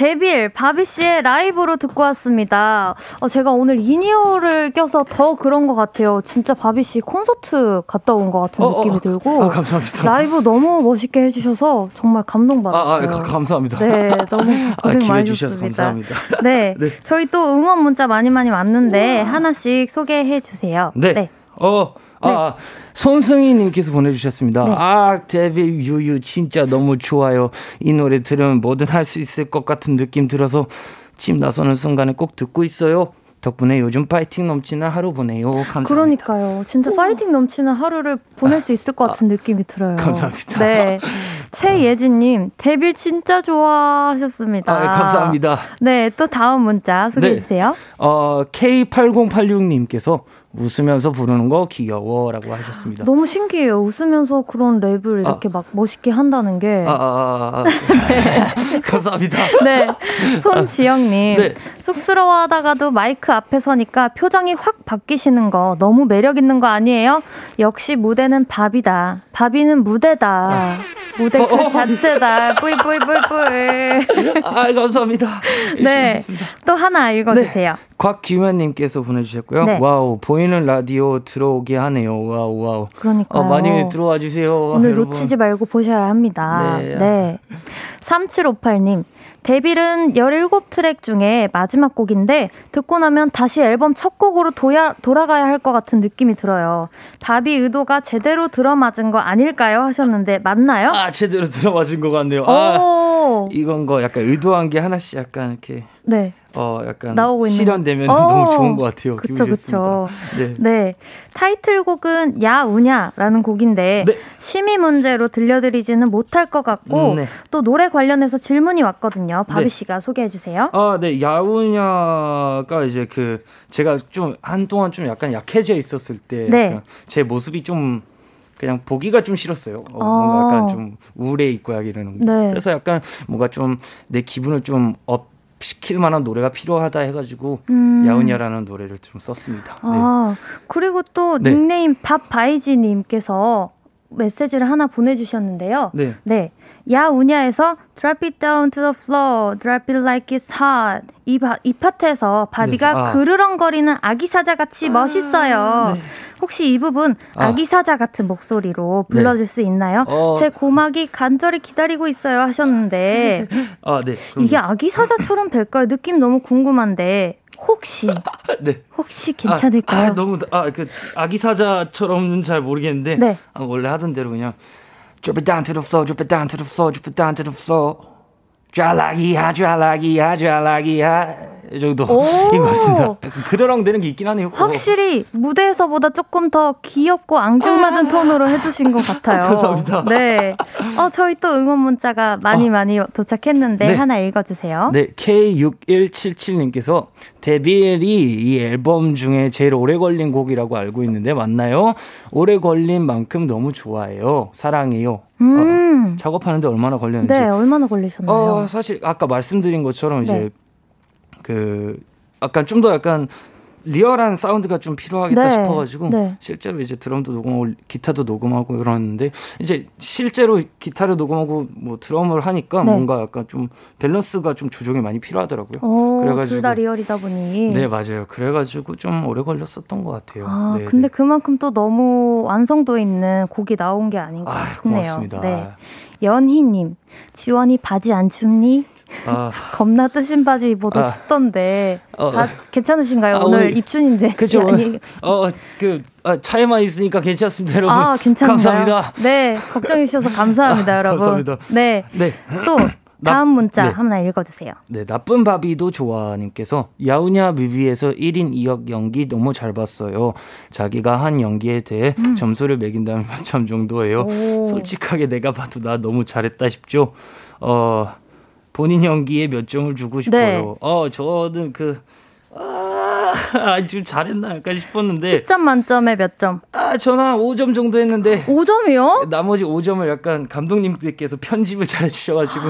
Devil 바비 씨의 라이브로 듣고 왔습니다. 어, 제가 오늘 in-ear를 껴서 더 그런 것 같아요. 진짜 바비 씨 콘서트 갔다 온 것 같은 어, 어. 느낌이 어, 들고. 아, 감사합니다. 라이브 너무 멋있게 해주셔서 정말 감동받았어요. 아, 아 가, 감사합니다. 네, 너무 <laughs> 아, 고생 아, 많이 주셨습니다. <laughs> 네, 네, 저희 또 응원 문자 많이 많이 왔는데 하나씩 소개해 주세요. 네. 네. 어. 아, 네. 아, 손승희 님께서 보내주셨습니다. 네. 아, Devil 유유 진짜 너무 좋아요. 이 노래 들으면 뭐든 할 수 있을 것 같은 느낌 들어서 침 나서는 순간에 꼭 듣고 있어요. 덕분에 요즘 파이팅 넘치는 하루 보내요. 감사합니다. 그러니까요. 진짜 파이팅 넘치는 하루를 보낼 수 있을 것 같은 아, 느낌이 들어요. 감사합니다. 네. <laughs> 최예진님, 데빌 진짜 좋아하셨습니다. 아, 감사합니다. 네, 또 다음 문자 소개해주세요. 네. 어, K8086님께서 웃으면서 부르는 거 귀여워라고 하셨습니다. 너무 신기해요. 웃으면서 그런 랩을 이렇게 아. 막 멋있게 한다는 게. 아, 아, 아, 아. 네. <laughs> <laughs> 감사합니다. 네. 손지영님. 네. 쑥스러워하다가도 마이크 앞에 서니까 표정이 확 바뀌시는 거 너무 매력 있는 거 아니에요? 역시 무대는 바비다. 바비는 무대다. 무대 그 어, 어. 자체다. 뿌이뿌이뿌이뿌이. 아, 감사합니다. 네. 또 하나 읽어주세요. 네. 곽규현님께서 보내주셨고요. 네. wow, 보이는 라디오 들어오게 하네요. wow, wow. 그러니까 어, 많이 들어와 주세요. 오늘 여러분. 놓치지 말고 보셔야 합니다. 네. 네. 3758님. 데빌은 17트랙 중에 마지막 곡인데 듣고 나면 다시 앨범 첫 곡으로 도야, 돌아가야 할 것 같은 느낌이 들어요. 바비 의도가 제대로 들어맞은 거 아닐까요? 하셨는데 맞나요? 아 제대로 들어맞은 것 같네요. 아, 이건 거 약간 의도한 게 하나씩 약간 이렇게 네. 어 약간 나오고 있는 실현되면 너무 좋은 것 같아요. 그쵸 그쵸. 네. 네. 타이틀곡은 야 우냐라는 곡인데 네. 심의 문제로 들려드리지는 못할 것 같고 음, 네. 또 노래 관련해서 질문이 왔거든요. 바비 네. 씨가 소개해 주세요. 아 네. 야우냐가 이제 그 제가 좀 한동안 좀 약간 약해져 있었을 때제 네. 모습이 좀 그냥 보기가 좀 싫었어요. 어, 뭔가 약간 아. 좀 우울해 있고 하기는. 네. 그래서 약간 뭔가 좀 내 기분을 좀업 시킬 만한 노래가 필요하다 해가지고 음. 야우냐라는 노래를 좀 썼습니다. 아 네. 그리고 또 네. 닉네임 밥바이지님께서 메시지를 하나 보내주셨는데요. 네. 네. 야 우냐에서 drop it down to the floor, drop it like it's hot. 이, 바, 이 파트에서 바비가 네. 아. 그르렁거리는 아기 사자 같이 아. 멋있어요. 네. 혹시 이 부분 아. 기 사자 같은 목소리로 불러줄 네. 수 있나요? 어. 제 고막이 간절히 기다리고 있어요 하셨는데 <laughs> 아, 네. 이게 아기 사자처럼 될까요? 느낌 너무 궁금한데 혹시 <laughs> 네. 혹시 괜찮을까요? 아, 아, 너무 아그 아기 사자처럼은 잘 모르겠는데 네. 아, 원래 하던 대로 그냥 drop it down to the floor, drop it down to the floor, drop it down to the floor. 쥐라기야, 쥐라기야, 쥐라기야. 정도인 <laughs> 것 같습니다. 그러렁대는 게 있긴 하네요. 확실히 무대에서보다 조금 더 귀엽고 앙증맞은 톤으로 해주신 것 같아요. <laughs> 감사합니다. 네. 어, 저희 또 응원 문자가 많이 어. 많이 도착했는데 네. 하나 읽어주세요. 네. K6177님께서 데빌이 이 앨범 중에 제일 오래 걸린 곡이라고 알고 있는데 맞나요? 오래 걸린 만큼 너무 좋아해요. 사랑해요. 음. 어, 작업하는데 얼마나 걸렸는지. 네, 얼마나 걸리셨나요? 어, 사실 아까 말씀드린 것처럼 네. 이제 그 약간 좀 더 약간 리얼한 사운드가 좀 필요하겠다 네. 싶어가지고 네. 실제로 이제 드럼도 녹음하고 기타도 녹음하고 이러는데 이제 실제로 기타를 녹음하고 뭐 드럼을 하니까 네. 뭔가 약간 좀 밸런스가 좀 조정이 많이 필요하더라고요. 오, 그래가지고 둘 다 리얼이다 보니 네 맞아요. 그래가지고 좀 오래 걸렸었던 것 같아요. 아 네, 근데 네. 그만큼 또 너무 완성도 있는 곡이 나온 게 아닌가 아, 싶네요. 고맙습니다. 네. 연희님 지원이 바지 안 춥니? 아. <laughs> 겁나 뜨신 바지 입어도 아. 춥던데 어. 다 괜찮으신가요? 아, 오늘, 오늘 입춘인데. 그죠. <laughs> 어그 아, 차에만 있으니까 괜찮습니다, 여러분. 아, 괜찮나요? 감사합니다. 네, 걱정해 주셔서 감사합니다, 아, 여러분. 감사합니다. 네. 네. 또 <clears throat> 다음 문자 네. 하나 읽어주세요. 네, 나쁜 바비도 좋아님께서 야우냐 뮤비에서 1인 2역 연기 너무 잘 봤어요. 자기가 한 연기에 대해 음. 점수를 매긴다면 몇 <laughs> 점 정도예요. 오. 솔직하게 내가 봐도 나 너무 잘했다 싶죠. 어 본인 연기에 몇 점을 주고 싶어요. 네. 어, 저는 그, 아, 지금 잘했나 약간 싶었는데. 10점 만점에 몇 점? 아, 한 5점 정도 했는데. 5점이요? 나머지 5점을 약간 감독님들께서 편집을 잘 해 주셔 가지고.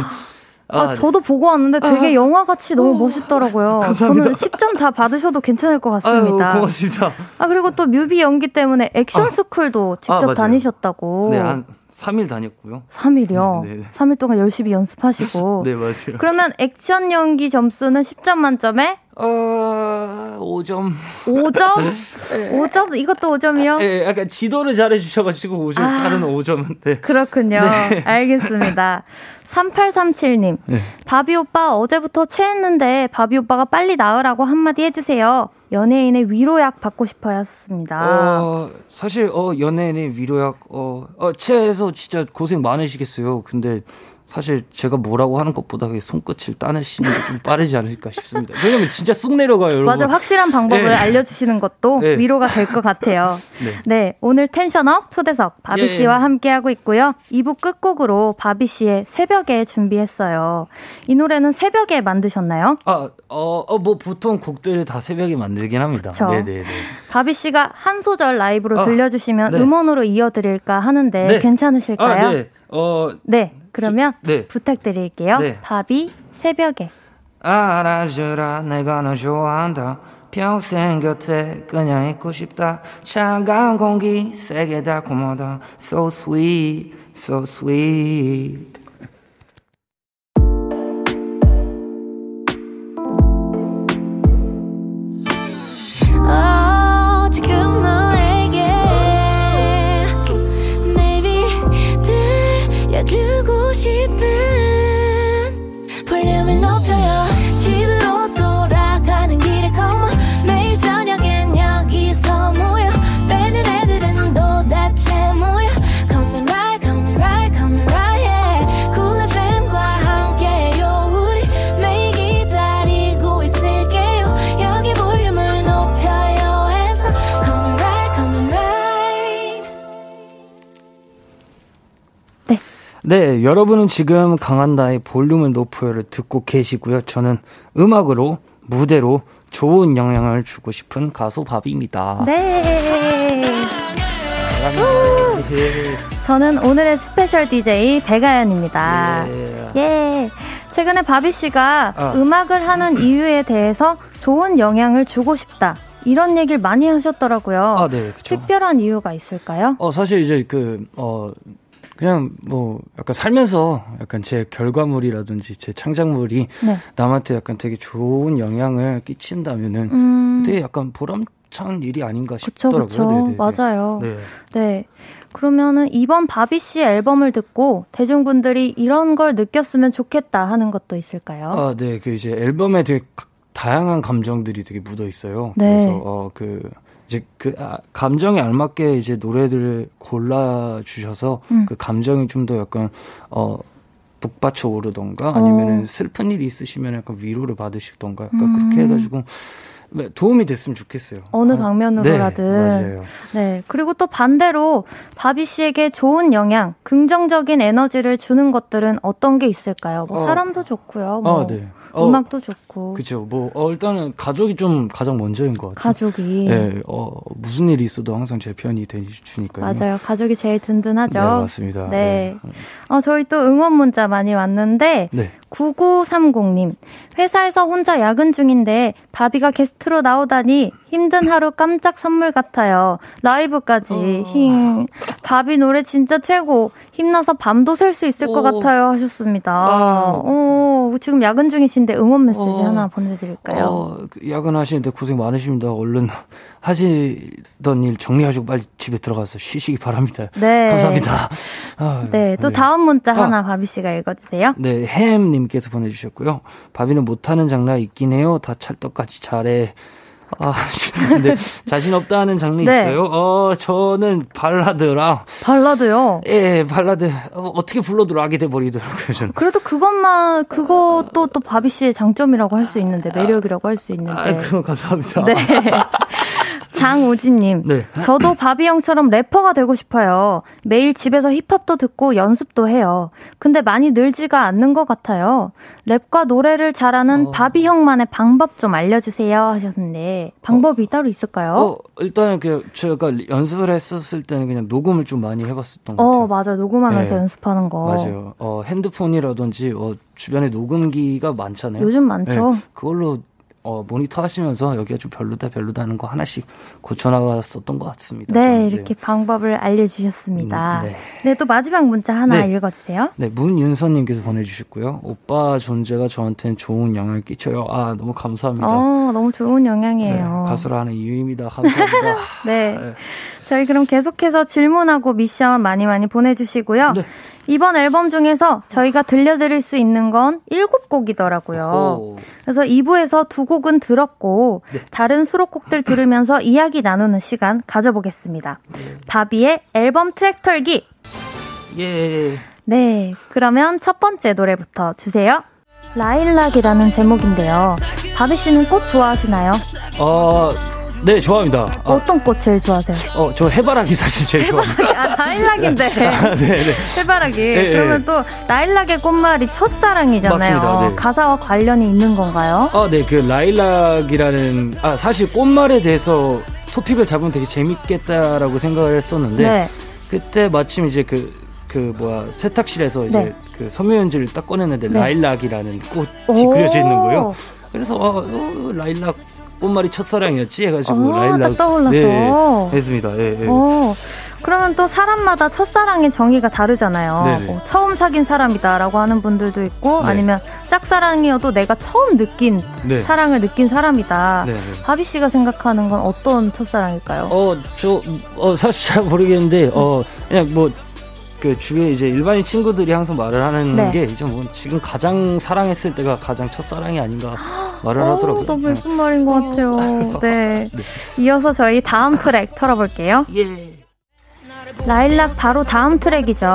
아, 아, 저도 보고 왔는데 되게 아, 영화같이 너무 어, 멋있더라고요. 감사합니다. 저는 10점 다 받으셔도 괜찮을 것 같습니다. 아유, 고맙습니다. 아, 그리고 또 뮤비 연기 때문에 액션 아. 스쿨도 직접 아, 다니셨다고. 네, 한 3일 다녔고요. 3일이요? <laughs> 네, 네. 3일 동안 열심히 연습하시고. <laughs> 네, 맞아요. 그러면 액션 연기 점수는 10점 만점에? 어, 5점. 5점? <laughs> 네. 5점? 이것도 5점이요? 네, 약간 지도를 잘 해주셔가지고 5점, 아, 다른 5점은. 네. 그렇군요. 네. 알겠습니다. 3837님. 네. 바비 오빠 어제부터 체했는데 바비 오빠가 빨리 나으라고 한마디 해주세요. 연예인의 위로약 받고 싶어요 하셨습니다. 어, 사실 어 연예인의 위로약 어, 어 체해서 진짜 고생 많으시겠어요. 근데 사실 제가 뭐라고 하는 것보다 손끝을 따내시는 게 좀 빠르지 않을까 싶습니다. 왜냐면 진짜 쑥 내려가요, 여러분. 맞아, 확실한 방법을 네. 알려주시는 것도 네. 위로가 될 것 같아요. <laughs> 네. 네. 오늘 텐션업 초대석 바비 예. 씨와 함께하고 있고요. 2부 끝곡으로 바비 씨의 새벽에 준비했어요. 이 노래는 새벽에 만드셨나요? 아, 어, 어, 뭐 보통 곡들을 다 새벽에 만들긴 합니다. 그쵸? 네네 네. 바비 씨가 한 소절 라이브로 아, 들려주시면 네. 음원으로 이어드릴까 하는데 네. 괜찮으실까요? 아, 네. 어, 네. 그러면 저, 네. 부탁드릴게요. 네. 바비 새벽에. 알아주라 내가 너 좋아한다. 평생 곁에 그냥 있고 싶다. 차가운 공기 세게 달콤하다. So sweet, so sweet. 네, 여러분은 지금 강한나의 볼륨을 높여를 듣고 계시고요. 저는 음악으로, 무대로 좋은 영향을 주고 싶은 가수 바비입니다. 네. 저는 오늘의 스페셜 DJ 백아연입니다. 예. 예. 최근에 바비 씨가 아. 음악을 하는 이유에 대해서 좋은 영향을 주고 싶다. 이런 얘기를 많이 하셨더라고요. 아, 네, 그쵸. 특별한 이유가 있을까요? 어, 사실 이제 그, 어, 그냥 뭐 약간 살면서 약간 제 결과물이라든지 제 창작물이 네. 남한테 약간 되게 좋은 영향을 끼친다면은 음. 되게 약간 보람찬 일이 아닌가 싶더라고요. 그쵸, 그쵸. 네, 맞아요. 네. 네. 그러면은 이번 바비 씨 앨범을 듣고 대중분들이 이런 걸 느꼈으면 좋겠다 하는 것도 있을까요? 아, 네. 그 이제 앨범에 되게 다양한 감정들이 되게 묻어 있어요. 네. 그래서 어그 이제 그 아, 감정에 알맞게 이제 노래들을 골라 주셔서 음. 그 감정이 좀 더 약간 어 북받쳐 오르던가 아니면은 어. 슬픈 일이 있으시면 약간 위로를 받으시던가 약간 음. 그렇게 해가지고 네, 도움이 됐으면 좋겠어요. 어느 아, 방면으로라든. 네, 맞아요. 네. 그리고 또 반대로 바비 씨에게 좋은 영향, 긍정적인 에너지를 주는 것들은 어떤 게 있을까요? 뭐 어. 사람도 좋고요. 뭐. 아, 네. 어, 음악도 좋고. 그렇죠. 뭐 어, 일단은 가족이 좀 가장 먼저인 것 같아요. 가족이. 네. 어, 무슨 일이 있어도 항상 제 편이 되주니까요. 맞아요. 가족이 제일 든든하죠. 네, 맞습니다. 네. 네. 어, 저희 또 응원 문자 많이 왔는데 네. 9930님. 회사에서 혼자 야근 중인데 바비가 게스트로 나오다니 힘든 하루 깜짝 선물 같아요. 라이브까지. 어. 힘. 바비 노래 진짜 최고. 힘나서 밤도 셀 수 있을 오. 것 같아요. 하셨습니다. 아. 어, 지금 야근 중이신데 응원 메시지 어. 하나 보내드릴까요? 어, 그 야근하시는데 고생 많으십니다. 얼른 하시던 일 정리하시고 빨리 집에 들어가서 쉬시기 바랍니다. 네. 감사합니다. 아, 네. 또 네. 다음 문자 하나 아. 바비 씨가 읽어주세요. 네. 햄님 께서 보내주셨고요. 바비는 못하는 장르 있긴 해요. 다 찰떡같이 잘해. 아, <laughs> 근데 자신 없다는 장르 네. 있어요? 어, 저는 발라드랑. 발라드요? 예, 발라드. 어, 떻게 불러도 락이 돼버리더라고요, 저는. 그래도 그것만, 그것도 또 바비 씨의 장점이라고 할 수 있는데, 매력이라고 할 수 있는데. 아, 그럼 감사합니다. 네. <laughs> 장우진님. 네. 저도 바비 형처럼 래퍼가 되고 싶어요. 매일 집에서 힙합도 듣고 연습도 해요. 근데 많이 늘지가 않는 것 같아요. 랩과 노래를 잘하는 어. 바비 형만의 방법 좀 알려주세요 하셨는데 방법이 어. 따로 있을까요? 어, 일단은 그 제가 연습을 했었을 때는 그냥 녹음을 좀 많이 해봤었던 것 같아요. 어, 맞아 녹음하면서 네. 연습하는 거. 맞아요. 어, 핸드폰이라든지 어, 주변에 녹음기가 많잖아요. 요즘 많죠. 네. 그걸로 어, 모니터 하시면서 여기가 좀 별로다 별로다 하는 거 하나씩 고쳐나갔었던 것 같습니다. 네, 저는. 이렇게 네. 방법을 알려주셨습니다. 음, 네. 네, 또 마지막 문자 하나 네. 읽어주세요. 네, 문윤서님께서 보내주셨고요. 오빠 존재가 저한테는 좋은 영향을 끼쳐요. 아, 너무 감사합니다. 어, 너무 좋은 영향이에요. 네, 가수라 하는 이유입니다. 감사합니다. <laughs> 네. 네. 저희 그럼 계속해서 질문하고 미션 많이 많이 보내주시고요. 네. 이번 앨범 중에서 저희가 들려드릴 수 있는 건 7곡이더라고요. 그래서 2부에서 두 곡은 들었고 네. 다른 수록곡들 들으면서 <clears throat> 이야기 나누는 시간 가져보겠습니다. 네. 바비의 앨범 트랙 털기. 예. 네, 그러면 첫 번째 노래부터 주세요. 라일락이라는 제목인데요. 바비 씨는 꽃 좋아하시나요? 어, 네, 좋아합니다. 어, 어떤 꽃 제일 좋아하세요? 어, 저 해바라기 사실 제일 좋아합니다. 아, 라일락인데. <laughs> 아, 네, 네. 해바라기. 네, 그러면 또 라일락의 꽃말이 첫사랑이잖아요. 맞습니다. 네. 가사와 관련이 있는 건가요? 아, 네, 그 라일락이라는 아, 사실 꽃말에 대해서 토픽을 잡으면 되게 재밌겠다라고 생각을 했었는데 네. 그때 마침 이제 그, 그 뭐야 세탁실에서 이제 네. 그 섬유연지를 딱 꺼냈는데 네. 라일락이라는 꽃이 그려져 있는 거예요. 그래서 어, 어, 라일락 꽃말이 첫사랑이었지 해가지고 오, 아, 라일락 떠올라서 네, 했습니다. 예, 예. 오, 그러면 또 사람마다 첫사랑의 정의가 다르잖아요. 뭐 처음 사귄 사람이다라고 하는 분들도 있고 네. 아니면 짝사랑이어도 내가 처음 느낀 네. 사랑을 느낀 사람이다. 네, 네. 바비 씨가 생각하는 건 어떤 첫사랑일까요? 어, 저 어, 사실 잘 모르겠는데 어 그냥 뭐그 주위에 이제 일반인 친구들이 항상 말을 하는 네. 게 이제 뭐 지금 가장 사랑했을 때가 가장 첫사랑이 아닌가 말을 어, 하더라고요. 너무 예쁜 말인 것 같아요. 네. <laughs> 네. 이어서 저희 다음 트랙 털어볼게요. 예. 라일락 바로 다음 트랙이죠.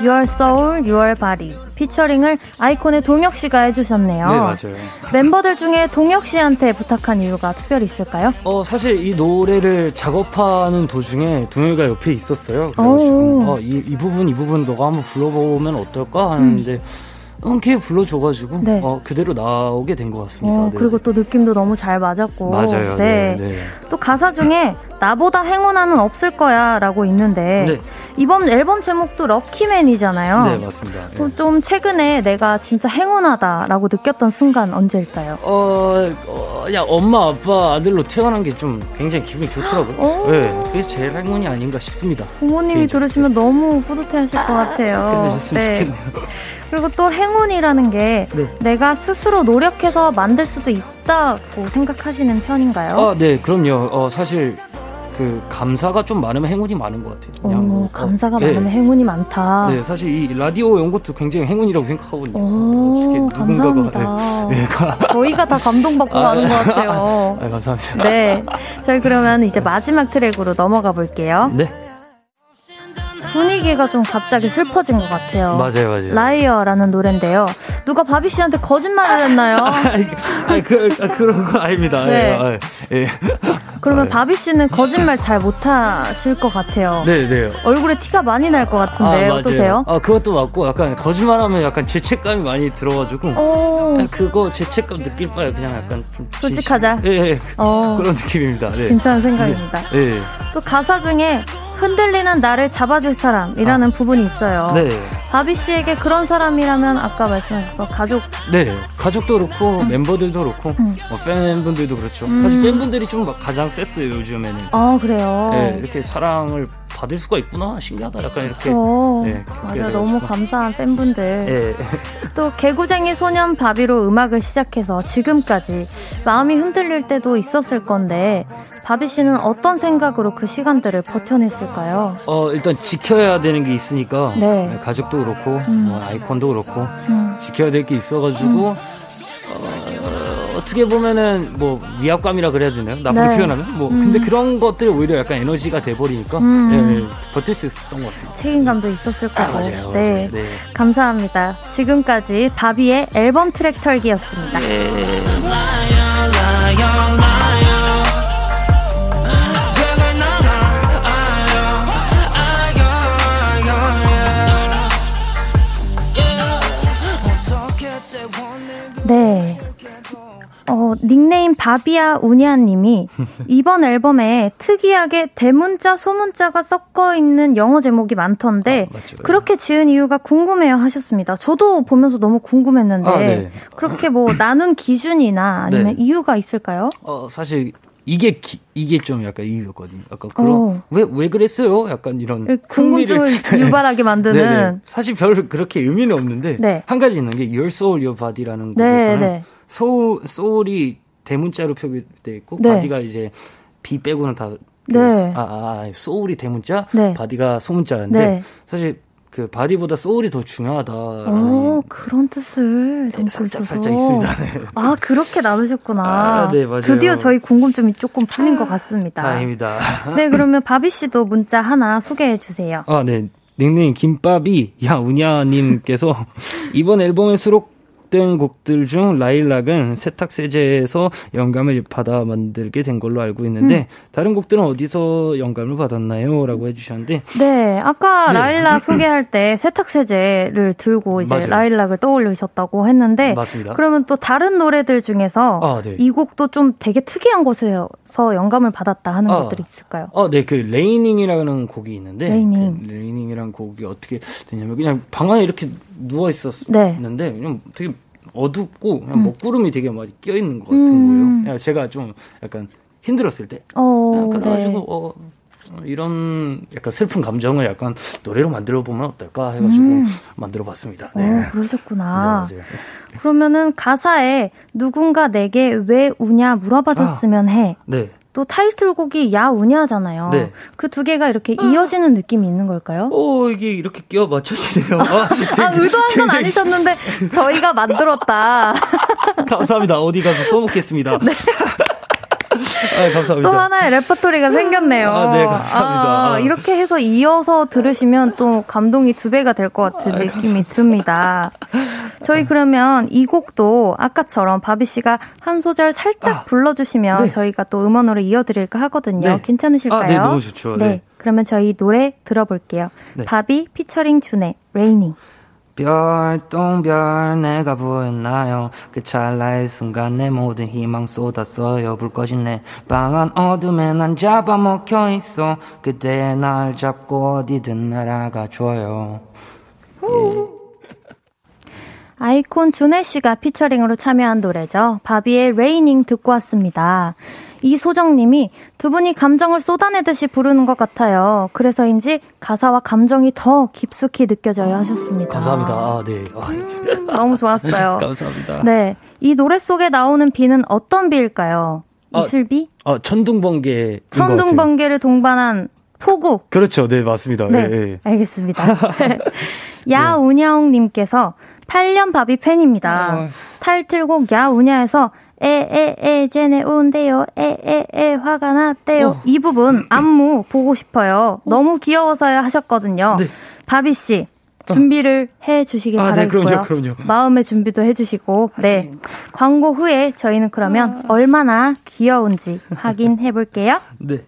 Your Soul, Your Body. 피처링을 아이콘의 동혁 씨가 해주셨네요. 네, 맞아요. 멤버들 중에 동혁 씨한테 부탁한 이유가 특별히 있을까요? 어, 사실 이 노래를 작업하는 도중에 동혁이가 옆에 있었어요. 그래가지고, 어, 이, 이 부분, 이 부분 너가 한번 불러보면 어떨까 하는데, 음. 흔쾌히 불러줘가지고 네. 어, 그대로 나오게 된 것 같습니다. 어, 네. 그리고 또 느낌도 너무 잘 맞았고 맞아요. 네. 네. 네. 또 가사 중에 나보다 행운아는 없을 거야라고 있는데 네. 이번 앨범 제목도 럭키맨이잖아요. 네 맞습니다. 네. 좀 최근에 내가 진짜 행운하다라고 느꼈던 순간 언제일까요? 어, 어 그냥 엄마 아빠 아들로 태어난 게 좀 굉장히 기분이 좋더라고요. 네, 그게 제일 행운이 아닌가 싶습니다. 부모님이 들으시면 너무 뿌듯해하실 것 같아요. 네. <laughs> 그리고 또 행운이라는 게 네. 내가 스스로 노력해서 만들 수도 있다고 생각하시는 편인가요? 아, 네, 그럼요. 어, 사실 그 감사가 좀 많으면 행운이 많은 것 같아요. 그냥 오, 뭐, 감사가 어, 많으면 네. 행운이 많다. 네, 사실 이 라디오 연 것도 굉장히 행운이라고 생각하거든요. 오, 감사합니다. 네, 네. 저희가 다 감동받고 아, 가는 것 같아요. 아, 감사합니다. 네, 저희 그러면 이제 마지막 트랙으로 넘어가 볼게요. 네. 분위기가 좀 갑자기 슬퍼진 것 같아요. 맞아요, 맞아요. Liar라는 노래인데요. 누가 바비 씨한테 거짓말을 했나요? <laughs> 아니, 그, 아, 그런 거 아닙니다. 네. 예, 예. 그러면 아, 예. 바비 씨는 거짓말 잘 못하실 것 같아요. 네, 네. 얼굴에 티가 많이 날 것 같은데 아, 어떠세요? 아, 그것도 맞고 약간 거짓말하면 약간 죄책감이 많이 들어가지고 오. 그거 죄책감 느낄 바에 그냥 약간 좀 솔직하자. 예, 예. 어. 그런 느낌입니다. 네. 괜찮은 생각입니다. 네. 예. 또 가사 중에 흔들리는 나를 잡아줄 사람이라는 아. 부분이 있어요. 네. 바비 씨에게 그런 사람이라면 아까 말씀하셨던 가족. 네. 가족도 그렇고 음. 멤버들도 그렇고 음. 뭐 팬분들도 그렇죠. 음. 사실 팬분들이 좀 가장 셌어요 요즘에는. 아 그래요. 네. 이렇게 사랑을 받을 수가 있구나 신기하다 약간 이렇게 네, 맞아 너무 감사한 팬분들 네. 또 개구쟁이 소년 바비로 음악을 시작해서 지금까지 마음이 흔들릴 때도 있었을 건데 바비 씨는 어떤 생각으로 그 시간들을 버텨냈을까요? 어 일단 지켜야 되는 게 있으니까 네. 네 가족도 그렇고 음. 뭐 아이콘도 그렇고 음. 지켜야 될 게 있어가지고 음. 어떻게 보면은 뭐 위압감이라 그래야 되나요? 나쁘게 네. 표현하면 뭐 음. 근데 그런 것들이 오히려 약간 에너지가 돼버리니까 음. 네, 버틸 수 있었던 것 같습니다. 책임감도 있었을 거고. 아, 맞아요, 네. 네. 감사합니다. 지금까지 바비의 앨범 트랙 털기였습니다. 네. 네. 어, 닉네임 바비아 우니아 님이 <laughs> 이번 앨범에 특이하게 대문자, 소문자가 섞어 있는 영어 제목이 많던데 아, 그렇게 지은 이유가 궁금해요 하셨습니다. 저도 보면서 너무 궁금했는데 아, 네. 그렇게 뭐 나눈 기준이나 아니면 네. 이유가 있을까요? 어, 사실 이게 기, 이게 좀 약간 이유였거든요. 약간 그런 왜왜 왜 그랬어요? 약간 이런 그 궁금증을 <laughs> 유발하게 만드는 사실 별 그렇게 의미는 없는데 네. 한 가지 있는 게 Your Soul Your Body라는 네, 곡에서는 네. soul soul이 대문자로 표기되어 있고 네. body가 이제 B 빼고는 다 그, 네. 아, 아, soul이 대문자, 네. body가 소문자인데 네. 사실 그 바디보다 소울이 더 중요하다. 오, 그런 뜻을 네, 살짝 살짝 있습니다. 네. 아 그렇게 나누셨구나. 아, 네 맞아요. 드디어 저희 궁금증이 조금 풀린 것 같습니다. 다행입니다. 네 그러면 바비 씨도 문자 하나 소개해 주세요. 아 네. 닉네임 김밥이 야우냐님께서 <laughs> 이번 앨범에 수록 수록된 곡들 중 라일락은 세탁 세제에서 영감을 받아 만들게 된 걸로 알고 있는데 음. 다른 곡들은 어디서 영감을 받았나요?라고 해주셨는데 네 아까 네. 라일락 <clears throat> 소개할 때 세탁 세제를 들고 이제 맞아요. 라일락을 떠올리셨다고 했는데 맞습니다. 그러면 또 다른 노래들 중에서 아, 네. 이 곡도 좀 되게 특이한 곳에서 영감을 받았다 하는 아, 것들이 있을까요? 어네 그 Raining이라는 곡이 있는데 Raining 그 Raining이라는 곡이 어떻게 되냐면 그냥 방 안에 이렇게 누워 있었는데 네. 그냥 되게 어둡고 그냥 음. 먹구름이 되게 많이 껴 있는 것 같은 음. 거예요. 제가 좀 약간 힘들었을 때, 어, 그래가지고 네. 어, 이런 약간 슬픈 감정을 약간 노래로 만들어 보면 어떨까 해가지고 음. 만들어 봤습니다. 네. 어, 그러셨구나. <laughs> 네, 그러면은 가사에 누군가 내게 왜 우냐 물어봐줬으면 아, 해. 네. 또 타이틀곡이 야우냐잖아요. 네. 그두 개가 이렇게 이어지는 느낌이 있는 걸까요? 오, 이게 이렇게 끼워 맞춰지네요. <laughs> 아, 아 의도한 건 아니셨는데 저희가 만들었다. <laughs> 감사합니다. 어디 가서 써먹겠습니다. 네. <laughs> 아, 감사합니다. 또 하나의 레퍼토리가 생겼네요. 아, 네, 감사합니다. 아, 이렇게 해서 이어서 들으시면 또 감동이 두 배가 될 것 같은 아, 느낌이 감사합니다. 듭니다. 저희 그러면 이 곡도 아까처럼 바비 씨가 한 소절 살짝 아, 불러주시면 네. 저희가 또 음원으로 이어드릴까 하거든요. 네. 괜찮으실까요? 아, 네, 너무 좋죠. 네. 네. 그러면 저희 노래 들어볼게요. 네. 바비 피처링 준회 Raining. 별똥별 내가 보였나요 그 찰나의 순간 내 모든 희망 쏟았어요 불 꺼진 내 방안 어둠에 난 잡아먹혀 있어 그대의 날 잡고 어디든 날아가 줘요 예. 아이콘 준혜 씨가 피처링으로 참여한 노래죠. 바비의 레이닝 듣고 왔습니다. 이소정님이 두 분이 감정을 쏟아내듯이 부르는 것 같아요. 그래서인지 가사와 감정이 더 깊숙이 느껴져요 하셨습니다. 감사합니다. 아, 네. 아, 음, 너무 좋았어요. <laughs> 감사합니다. 네. 이 노래 속에 나오는 비는 어떤 비일까요? 아, 이슬비? 아, 천둥번개. 천둥번개를 동반한 폭우. 그렇죠. 네, 맞습니다. 네. 네. 알겠습니다. <laughs> <laughs> 야운영님께서 8년 바비 팬입니다. 어. 타이틀곡 야우냐에서 에에에 제네 운데요 에에에 화가 났대요 어. 이 부분 안무 보고 싶어요 어. 너무 귀여워서요 하셨거든요 네. 바비 씨 어. 준비를 해 주시기 아, 바라고요. 네, 그럼요, 그럼요. 마음의 준비도 해 주시고 네. 광고 후에 저희는 그러면 아. 얼마나 귀여운지 확인해 볼게요. 네.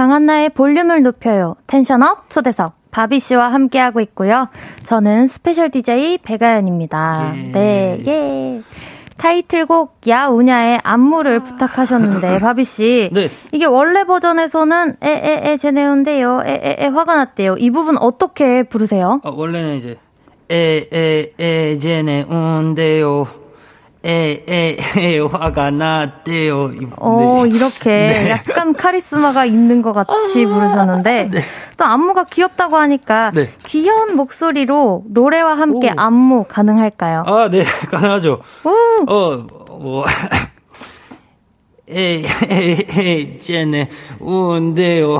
강한나의 볼륨을 높여요. 텐션업 초대석. 바비 씨와 함께하고 있고요. 저는 스페셜 DJ 배가연입니다. 예. 네, 예. 타이틀곡 야우냐의 안무를 아. 부탁하셨는데 <laughs> 바비 씨, 네. 이게 원래 버전에서는 에에에 제네온데요, 에에에 화가 났대요. 이 부분 어떻게 부르세요? 아, 원래는 이제 에에에 제네온데요. 에, 에, 에, 화가 났대요. 어, 네. 이렇게 네. 약간 카리스마가 있는 것 같이 아, 부르셨는데, 네. 또 안무가 귀엽다고 하니까, 네. 귀여운 목소리로 노래와 함께 오. 안무 가능할까요? 아, 네, <laughs> 가능하죠. 오. 어, 뭐, <laughs> 에, 에, 에, 쟤네, 운데요.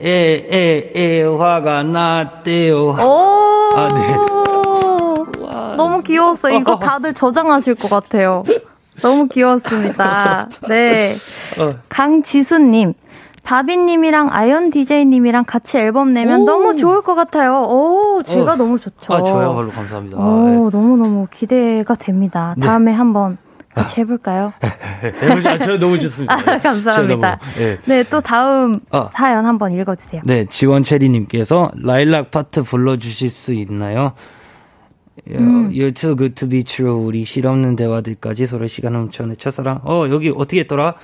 에, 에, 에, 화가 났대요. 오. 아, 네. 너무 귀여웠어. 이거 <laughs> 다들 저장하실 것 같아요. 너무 귀여웠습니다. 네. 어. 강지수님. 바비님이랑 아연 디제이님이랑 같이 앨범 내면 오. 너무 좋을 것 같아요. 오, 제가 어. 너무 좋죠. 아, 저야말로 감사합니다. 오, 네. 너무너무 기대가 됩니다. 네. 다음에 한번 같이 해볼까요? 해보죠. 아, 저 너무 좋습니다. 아, 감사합니다. 너무, 네. 네. 또 다음 어. 사연 한번 읽어주세요. 네, 지원체리님께서 라일락 파트 불러주실 수 있나요? 음. You're too good to be true. 우리 실없는 대화들까지 서로 시간 훔쳐내 첫사랑. 어, 여기 어떻게 했더라?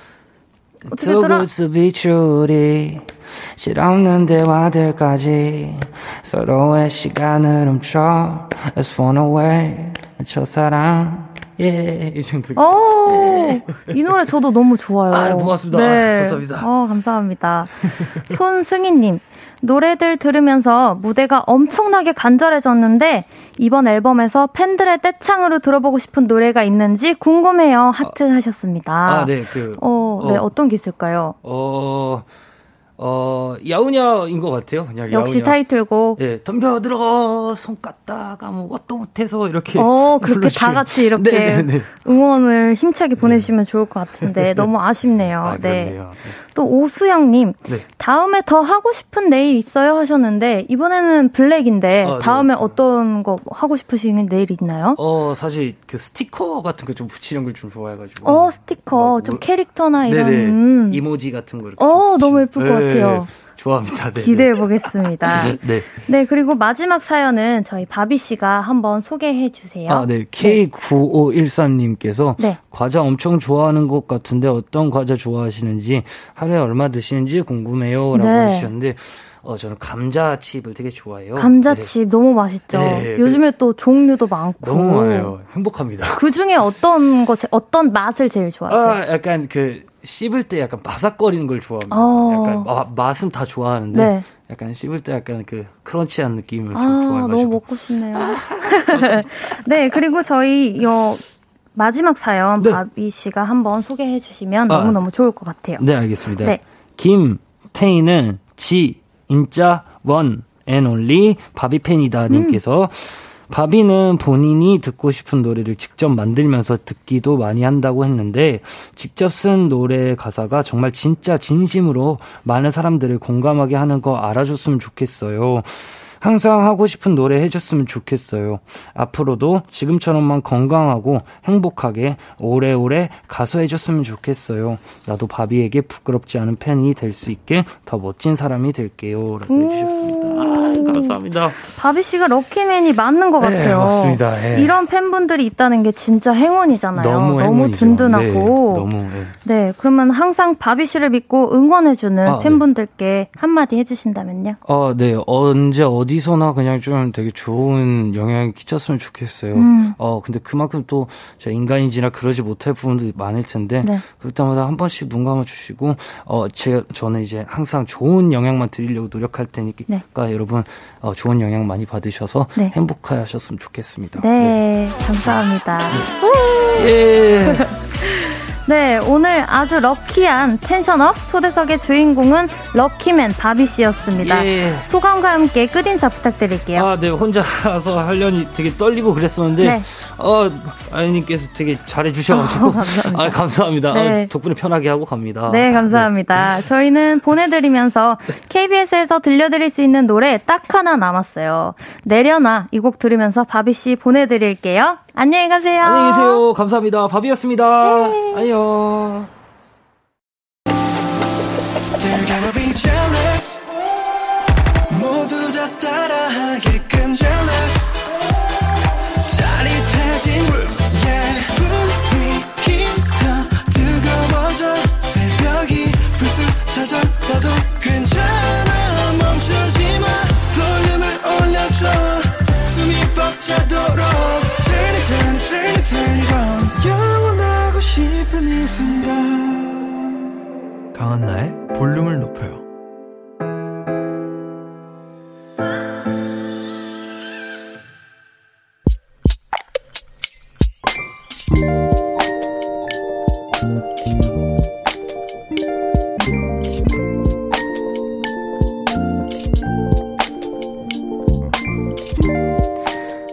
어떻게 too good to be true. 우리 실없는 대화들까지 서로의 시간을 훔쳐. Let's phone away. 첫사랑. 예, 이 정도. 오, 예. 이 노래 저도 너무 좋아요. 아, 고맙습니다. 네. 감사합니다. 어, 감사합니다. 손승희님. 노래들 들으면서 무대가 엄청나게 간절해졌는데 이번 앨범에서 팬들의 떼창으로 들어보고 싶은 노래가 있는지 궁금해요. 하트 아, 하셨습니다. 아, 네. 그 어, 네. 어, 어떤 게 있을까요? 어. 어, 야우냐인 것 같아요. 그냥 역시 야우냐. 타이틀곡. 예, 덤벼들어, 손 깠다가 아무것도 못해서 이렇게. 어, 그렇게 불러주시면. 다 같이 이렇게 네네네. 응원을 힘차게 보내주시면 좋을 것 같은데 너무 아쉽네요. 아, 네. 그렇네요. 또 오수영님, 네. 다음에 더 하고 싶은 네일 있어요 하셨는데 이번에는 블랙인데 아, 네. 다음에 어떤 거 하고 싶으신 네일 있나요? 어, 사실 그 스티커 같은 거 좀 붙이는 걸 좀 좋아해가지고. 어, 스티커 막좀 뭐- 캐릭터나 이런 네네. 음, 이모지 같은 거 이렇게. 어, 붙이는- 너무 예쁠 것 같아요. 좋아합니다. 네. 기대해 보겠습니다. <laughs> 네. 네, 그리고 마지막 사연은 저희 바비 씨가 한번 소개해 주세요. 아, 네. K9513님께서 네. 과자 엄청 좋아하는 것 같은데 어떤 과자 좋아하시는지 하루에 얼마 드시는지 궁금해요. 라고 네. 해주셨는데 어, 저는 감자칩을 되게 좋아해요. 감자칩 너무 맛있죠. 네, 요즘에 또 종류도 많고. 네. 너무 많아요. 행복합니다. 그 중에 어떤 거, 제- 어떤 맛을 제일 좋아하세요? 아, 약간 그 씹을 때 약간 바삭거리는 걸 좋아합니다. 어. 약간 마- 맛은 다 좋아하는데 네. 약간 씹을 때 약간 그 크런치한 느낌을 좀 아, 좋아해가지고. 너무 먹고 싶네요. <laughs> 네, 그리고 저희 요 마지막 사연 네. 바비 씨가 한번 소개해 주시면 아. 너무너무 좋을 것 같아요. 네, 알겠습니다. 네. 김태희는 지, 인자, one, and only, 바비팬이다 님께서 바비는 본인이 듣고 싶은 노래를 직접 만들면서 듣기도 많이 한다고 했는데 직접 쓴 노래 가사가 정말 진짜 진심으로 많은 사람들을 공감하게 하는 거 알아줬으면 좋겠어요. 항상 하고 싶은 노래 해줬으면 좋겠어요. 앞으로도 지금처럼만 건강하고 행복하게 오래오래 가수 해줬으면 좋겠어요. 나도 바비에게 부끄럽지 않은 팬이 될 수 있게 더 멋진 사람이 될게요. 라고 해주셨습니다. 아, 감사합니다. 바비 씨가 럭키맨이 맞는 것 네, 같아요. 맞습니다. 예. 이런 팬분들이 있다는 게 진짜 행운이잖아요. 너무 행운이죠. 든든하고. 네, 너무, 예. 네, 그러면 항상 바비 씨를 믿고 응원해주는 아, 네. 팬분들께 한마디 해주신다면요? 어, 네. 언제 어디서나 그냥 좀 되게 좋은 영향이 끼쳤으면 좋겠어요. 음. 어, 근데 그만큼 또 제가 인간인지라 그러지 못할 부분도 많을 텐데 네. 그럴 때마다 한 번씩 눈 감아 주시고 어, 제가 저는 이제 항상 좋은 영향만 드리려고 노력할 테니까 네. 여러분 어, 좋은 영향 많이 받으셔서 네. 행복하셨으면 좋겠습니다. 네, 감사합니다. 예. <laughs> 네, 오늘 아주 럭키한 텐션업 초대석의 주인공은 럭키맨 바비 씨였습니다. 예. 소감과 함께 끝인사 부탁드릴게요. 아, 네. 혼자서 하려니 되게 떨리고 그랬었는데, 네. 어, 아이님께서 되게 잘해주셔가지고, 어, 감사합니다. 아, 감사합니다. 네. 아, 덕분에 편하게 하고 갑니다. 네, 감사합니다. 저희는 보내드리면서 <laughs> KBS에서 들려드릴 수 있는 노래 딱 하나 남았어요. 내려놔 이 곡 들으면서 바비 씨 보내드릴게요. 안녕히 가세요. 안녕히 계세요. 감사합니다. 밥이었습니다. 네. 안녕. Jealous 모두 다 따라하게끔 jealous 짜릿해진 room yeah 뜨거워져 새벽이 불쑥 찾아와도 강한나의 볼륨을 높여요.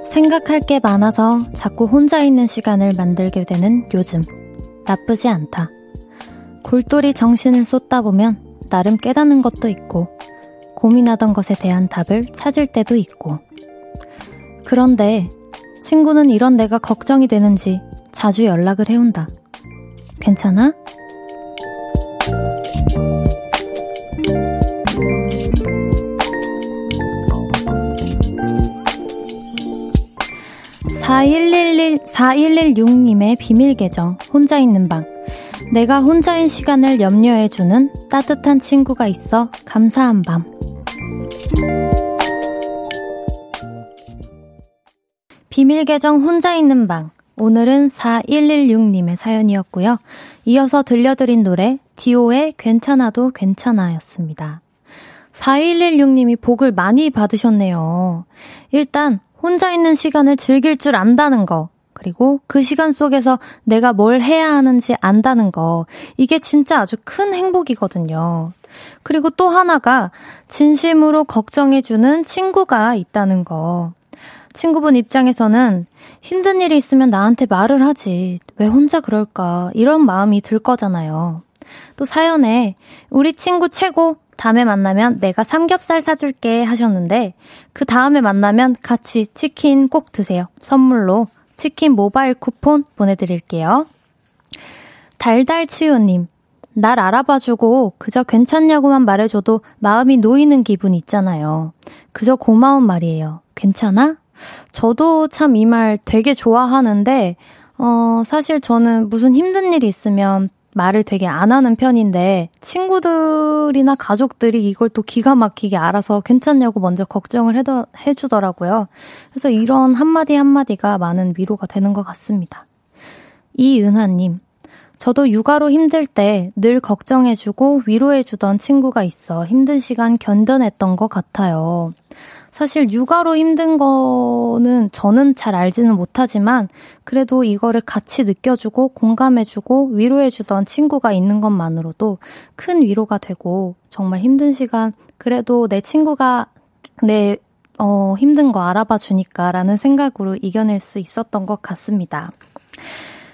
생각할 게 많아서 자꾸 혼자 있는 시간을 만들게 되는 요즘. 나쁘지 않다. 골똘히 정신을 쏟다 보면 나름 깨닫는 것도 있고, 고민하던 것에 대한 답을 찾을 때도 있고. 그런데 친구는 이런 내가 걱정이 되는지 자주 연락을 해온다. 괜찮아? (4111) 4116님의 비밀 계정 혼자 있는 방 내가 혼자인 시간을 염려해주는 따뜻한 친구가 있어 감사한 밤 비밀 계정 혼자 있는 방 오늘은 4116님의 사연이었고요. 이어서 들려드린 노래 디오의 괜찮아도 괜찮아였습니다. 4116님이 복을 많이 받으셨네요. 일단 혼자 있는 시간을 즐길 줄 안다는 거 그리고 그 시간 속에서 내가 뭘 해야 하는지 안다는 거. 이게 진짜 아주 큰 행복이거든요. 그리고 또 하나가 진심으로 걱정해주는 친구가 있다는 거. 친구분 입장에서는 힘든 일이 있으면 나한테 말을 하지. 왜 혼자 그럴까? 이런 마음이 들 거잖아요. 또 사연에 우리 친구 최고 다음에 만나면 내가 삼겹살 사줄게 하셨는데 그 다음에 만나면 같이 치킨 꼭 드세요. 선물로 치킨 모바일 쿠폰 보내드릴게요. 달달치유님, 날 알아봐주고 그저 괜찮냐고만 말해줘도 마음이 놓이는 기분 있잖아요. 그저 고마운 말이에요. 괜찮아? 저도 참 이 말 되게 좋아하는데, 어, 사실 저는 무슨 힘든 일이 있으면 말을 되게 안 하는 편인데 친구들이나 가족들이 이걸 또 기가 막히게 알아서 괜찮냐고 먼저 걱정을 해더, 해주더라고요. 그래서 이런 한마디 한마디가 많은 위로가 되는 것 같습니다. 이은하님, 저도 육아로 힘들 때 늘 걱정해주고 위로해주던 친구가 있어 힘든 시간 견뎌냈던 것 같아요. 사실 육아로 힘든 거는 저는 잘 알지는 못하지만 그래도 이거를 같이 느껴주고 공감해주고 위로해주던 친구가 있는 것만으로도 큰 위로가 되고 정말 힘든 시간 그래도 내 친구가 내 어, 힘든 거 알아봐 주니까라는 생각으로 이겨낼 수 있었던 것 같습니다.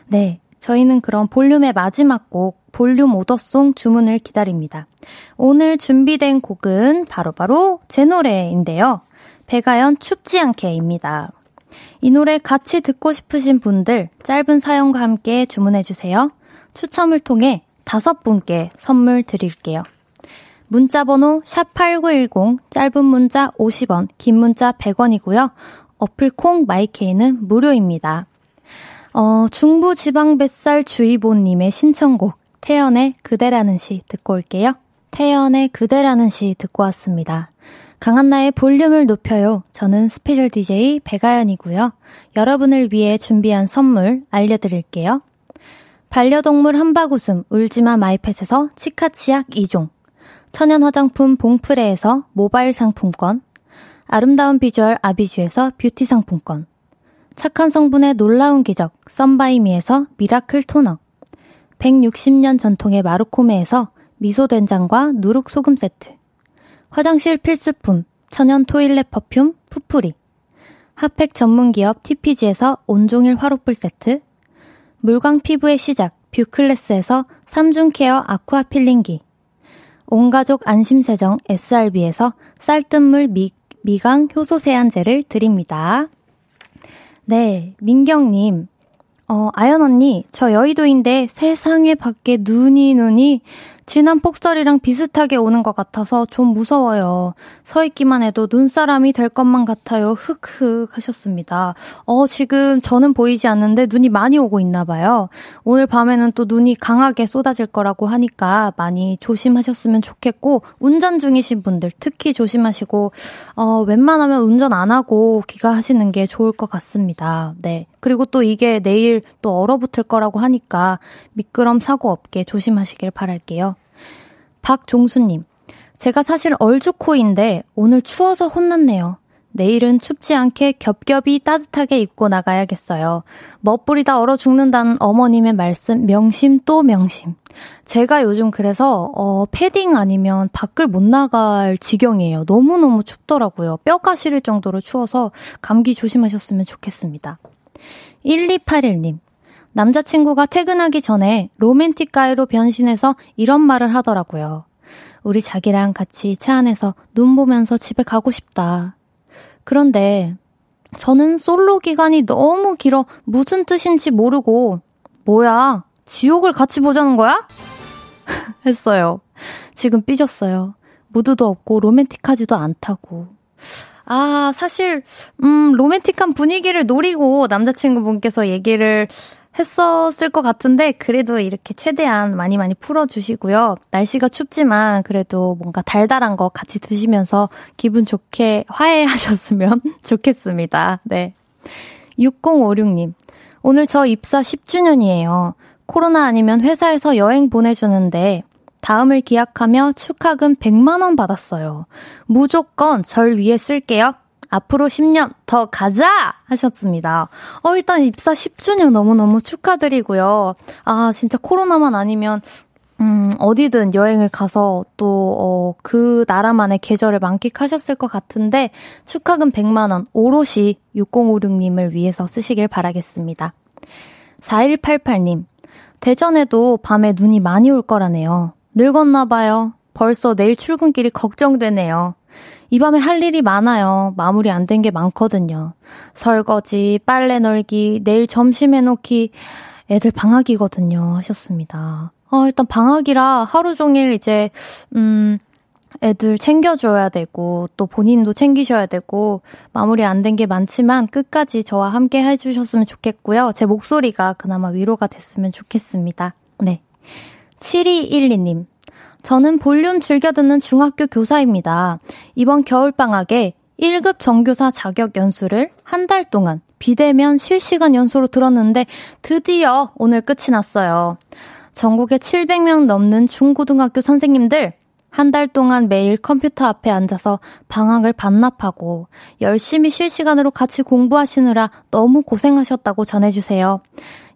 네. 저희는 그럼 볼륨의 마지막 곡, 볼륨 오더송 주문을 기다립니다. 오늘 준비된 곡은 바로바로 바로 제 노래인데요. 배가연 춥지 않게입니다. 이 노래 같이 듣고 싶으신 분들 짧은 사연과 함께 주문해 주세요. 추첨을 통해 다섯 분께 선물 드릴게요. 문자 번호 샵8910 짧은 문자 50원, 긴 문자 100원이고요. 어플 콩 마이케이는 무료입니다. 어, 중부 지방 뱃살 주의보 님의 신청곡 태연의 그대라는 시 듣고 올게요. 태연의 그대라는 시 듣고 왔습니다. 강한나의 볼륨을 높여요. 저는 스페셜 DJ 백아연이고요. 여러분을 위해 준비한 선물 알려드릴게요. 반려동물 한바구음 울지마 마이펫에서 치카치약 2종 천연 화장품 봉프레에서 모바일 상품권 아름다운 비주얼 아비주에서 뷰티 상품권 착한 성분의 놀라운 기적 썬바이미에서 미라클 토너 160년 전통의 마루코메에서 미소된장과 누룩소금 세트 화장실 필수품 천연 토일렛 퍼퓸 푸풀이 핫팩 전문기업 TPG에서 온종일 화롯불 세트 물광 피부의 시작 뷰클래스에서 3중 케어 아쿠아 필링기 온가족 안심세정 SRB에서 쌀뜨물 미, 미강 효소 세안제를 드립니다. 네, 민경님. 어, 아연 언니, 저 여의도인데 세상에 밖에 눈이 눈이 지난 폭설이랑 비슷하게 오는 것 같아서 좀 무서워요. 서 있기만 해도 눈사람이 될 것만 같아요. 흑흑 하셨습니다. 어, 지금 저는 보이지 않는데 눈이 많이 오고 있나 봐요. 오늘 밤에는 또 눈이 강하게 쏟아질 거라고 하니까 많이 조심하셨으면 좋겠고, 운전 중이신 분들 특히 조심하시고, 어, 웬만하면 운전 안 하고 귀가하시는 게 좋을 것 같습니다. 네. 그리고 또 이게 내일 또 얼어붙을 거라고 하니까 미끄럼 사고 없게 조심하시길 바랄게요. 박종수님, 제가 사실 얼주코인데 오늘 추워서 혼났네요. 내일은 춥지 않게 겹겹이 따뜻하게 입고 나가야겠어요. 멋부리다 얼어 죽는다는 어머님의 말씀 명심 또 명심. 제가 요즘 그래서 어 패딩 아니면 밖을 못 나갈 지경이에요. 너무너무 춥더라고요. 뼈가 시릴 정도로 추워서 감기 조심하셨으면 좋겠습니다. 1281님. 남자친구가 퇴근하기 전에 로맨틱 가이로 변신해서 이런 말을 하더라고요. 우리 자기랑 같이 차 안에서 눈 보면서 집에 가고 싶다. 그런데 저는 솔로 기간이 너무 길어 무슨 뜻인지 모르고 뭐야 지옥을 같이 보자는 거야? <laughs> 했어요. 지금 삐졌어요. 무드도 없고 로맨틱하지도 않다고. 아, 사실, 음, 로맨틱한 분위기를 노리고 남자친구분께서 얘기를 했었을 것 같은데, 그래도 이렇게 최대한 많이 많이 풀어주시고요. 날씨가 춥지만, 그래도 뭔가 달달한 거 같이 드시면서 기분 좋게 화해하셨으면 <laughs> 좋겠습니다. 네. 6056님. 오늘 저 입사 10주년이에요. 코로나 아니면 회사에서 여행 보내주는데, 다음을 기약하며 축하금 100만원 받았어요. 무조건 절 위해 쓸게요. 앞으로 10년 더 가자! 하셨습니다. 어, 일단 입사 10주년 너무너무 축하드리고요. 아, 진짜 코로나만 아니면 음, 어디든 여행을 가서 또, 어, 그 나라만의 계절을 만끽하셨을 것 같은데, 축하금 100만원 오롯이 6056님을 위해서 쓰시길 바라겠습니다. 4188님, 대전에도 밤에 눈이 많이 올 거라네요. 늙었나 봐요. 벌써 내일 출근길이 걱정되네요. 이 밤에 할 일이 많아요. 마무리 안 된 게 많거든요. 설거지, 빨래 널기, 내일 점심 해놓기, 애들 방학이거든요. 하셨습니다. 어, 일단 방학이라 하루 종일 이제, 음, 애들 챙겨줘야 되고, 또 본인도 챙기셔야 되고, 마무리 안 된 게 많지만 끝까지 저와 함께 해주셨으면 좋겠고요. 제 목소리가 그나마 위로가 됐으면 좋겠습니다. 네. 7212님. 저는 볼륨 즐겨 듣는 중학교 교사입니다. 이번 겨울방학에 1급 정교사 자격 연수를 한 달 동안 비대면 실시간 연수로 들었는데 드디어 오늘 끝이 났어요. 전국에 700명 넘는 중고등학교 선생님들 한 달 동안 매일 컴퓨터 앞에 앉아서 방학을 반납하고 열심히 실시간으로 같이 공부하시느라 너무 고생하셨다고 전해주세요.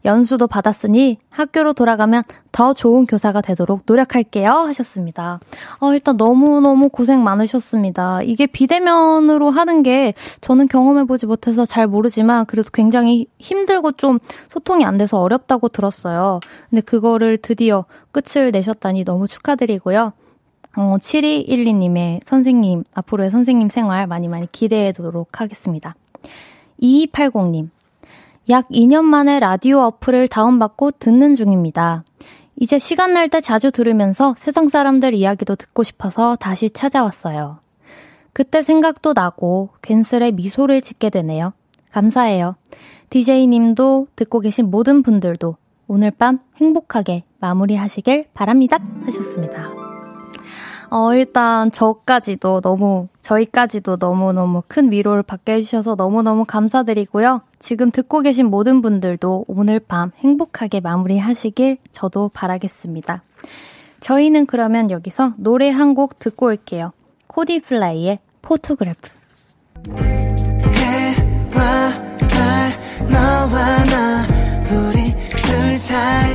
연수도 받았으니 학교로 돌아가면 더 좋은 교사가 되도록 노력할게요. 하셨습니다. 어, 일단 너무너무 고생 많으셨습니다. 이게 비대면으로 하는 게 저는 경험해보지 못해서 잘 모르지만 그래도 굉장히 힘들고 좀 소통이 안 돼서 어렵다고 들었어요. 근데 그거를 드디어 끝을 내셨다니 너무 축하드리고요. 어, 7212님의 선생님, 앞으로의 선생님 생활 많이 많이 기대해 도록 하겠습니다. 2280님. 약 2년 만에 라디오 어플을 다운받고 듣는 중입니다. 이제 시간 날 때 자주 들으면서 세상 사람들 이야기도 듣고 싶어서 다시 찾아왔어요. 그때 생각도 나고 괜스레 미소를 짓게 되네요. 감사해요. DJ님도 듣고 계신 모든 분들도 오늘 밤 행복하게 마무리하시길 바랍니다. 하셨습니다. 어, 일단 저까지도 너무, 저희까지도 너무너무 큰 위로를 받게 해주셔서 너무너무 감사드리고요. 지금 듣고 계신 모든 분들도 오늘 밤 행복하게 마무리 하시길 저도 바라겠습니다. 저희는 그러면 여기서 노래 한 곡 듣고 올게요. 코디 프라이의 Photograph. 해와 달, 너와 나, 우리 둘 사이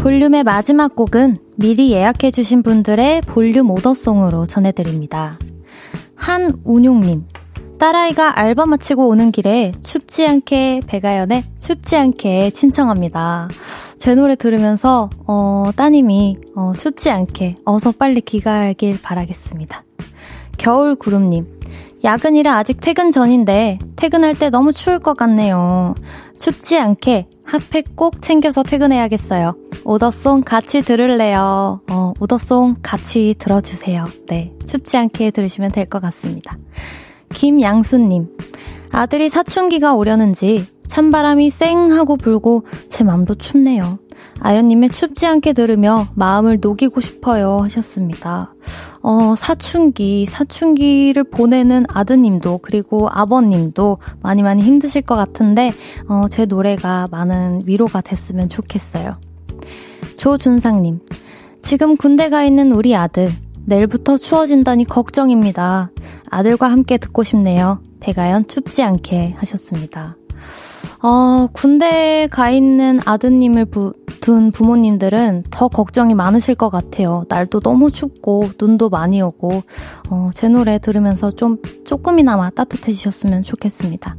볼륨의 마지막 곡은 미리 예약해주신 분들의 볼륨 오더송으로 전해드립니다. 한운용님, 딸아이가 알바 마치고 오는 길에 춥지 않게 배가연의 춥지 않게 신청합니다. 제 노래 들으면서 어, 따님이 어, 춥지 않게 어서 빨리 귀가하길 바라겠습니다. 겨울 구름님, 야근이라 아직 퇴근 전인데 퇴근할 때 너무 추울 것 같네요. 춥지 않게 핫팩 꼭 챙겨서 퇴근해야겠어요. 오더송 같이 들을래요. 어, 오더송 같이 들어주세요. 네. 춥지 않게 들으시면 될 것 같습니다. 김양수님. 아들이 사춘기가 오려는지 찬바람이 쌩 하고 불고 제 맘도 춥네요. 아연님의 춥지 않게 들으며 마음을 녹이고 싶어요 하셨습니다. 어, 사춘기, 사춘기를 보내는 아드님도 그리고 아버님도 많이 많이 힘드실 것 같은데 어, 제 노래가 많은 위로가 됐으면 좋겠어요. 조준상님, 지금 군대 가 있는 우리 아들 내일부터 추워진다니 걱정입니다. 아들과 함께 듣고 싶네요. 배가연 춥지 않게 하셨습니다. 어, 군대에 가 있는 아드님을 부, 둔 부모님들은 더 걱정이 많으실 것 같아요. 날도 너무 춥고, 눈도 많이 오고, 어, 제 노래 들으면서 좀, 조금이나마 따뜻해지셨으면 좋겠습니다.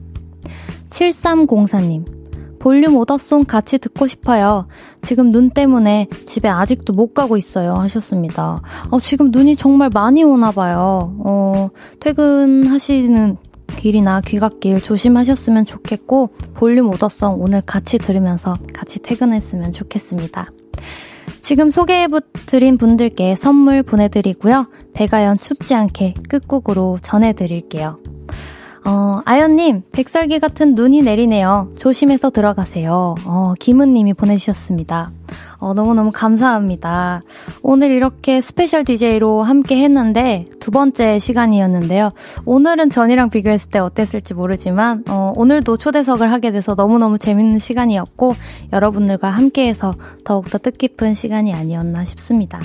7304님, 볼륨 오더송 같이 듣고 싶어요. 지금 눈 때문에 집에 아직도 못 가고 있어요. 하셨습니다. 어, 지금 눈이 정말 많이 오나 봐요. 어, 퇴근하시는 길이나 귀갓길 조심하셨으면 좋겠고 볼륨 오더송 오늘 같이 들으면서 같이 퇴근했으면 좋겠습니다. 지금 소개해드린 분들께 선물 보내드리고요. 백아연의 춥지 않게 끝곡으로 전해드릴게요. 어, 아연님, 백설기 같은 눈이 내리네요. 조심해서 들어가세요. 어, 김은님이 보내주셨습니다. 어, 너무너무 감사합니다. 오늘 이렇게 스페셜 DJ로 함께 했는데 두 번째 시간이었는데요. 오늘은 전이랑 비교했을 때 어땠을지 모르지만, 어, 오늘도 초대석을 하게 돼서 너무너무 재밌는 시간이었고, 여러분들과 함께해서 더욱더 뜻깊은 시간이 아니었나 싶습니다.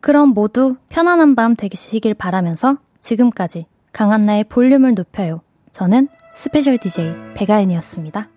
그럼 모두 편안한 밤 되시길 바라면서 지금까지 강한나의 볼륨을 높여요. 저는 스페셜 DJ 백아연이었습니다.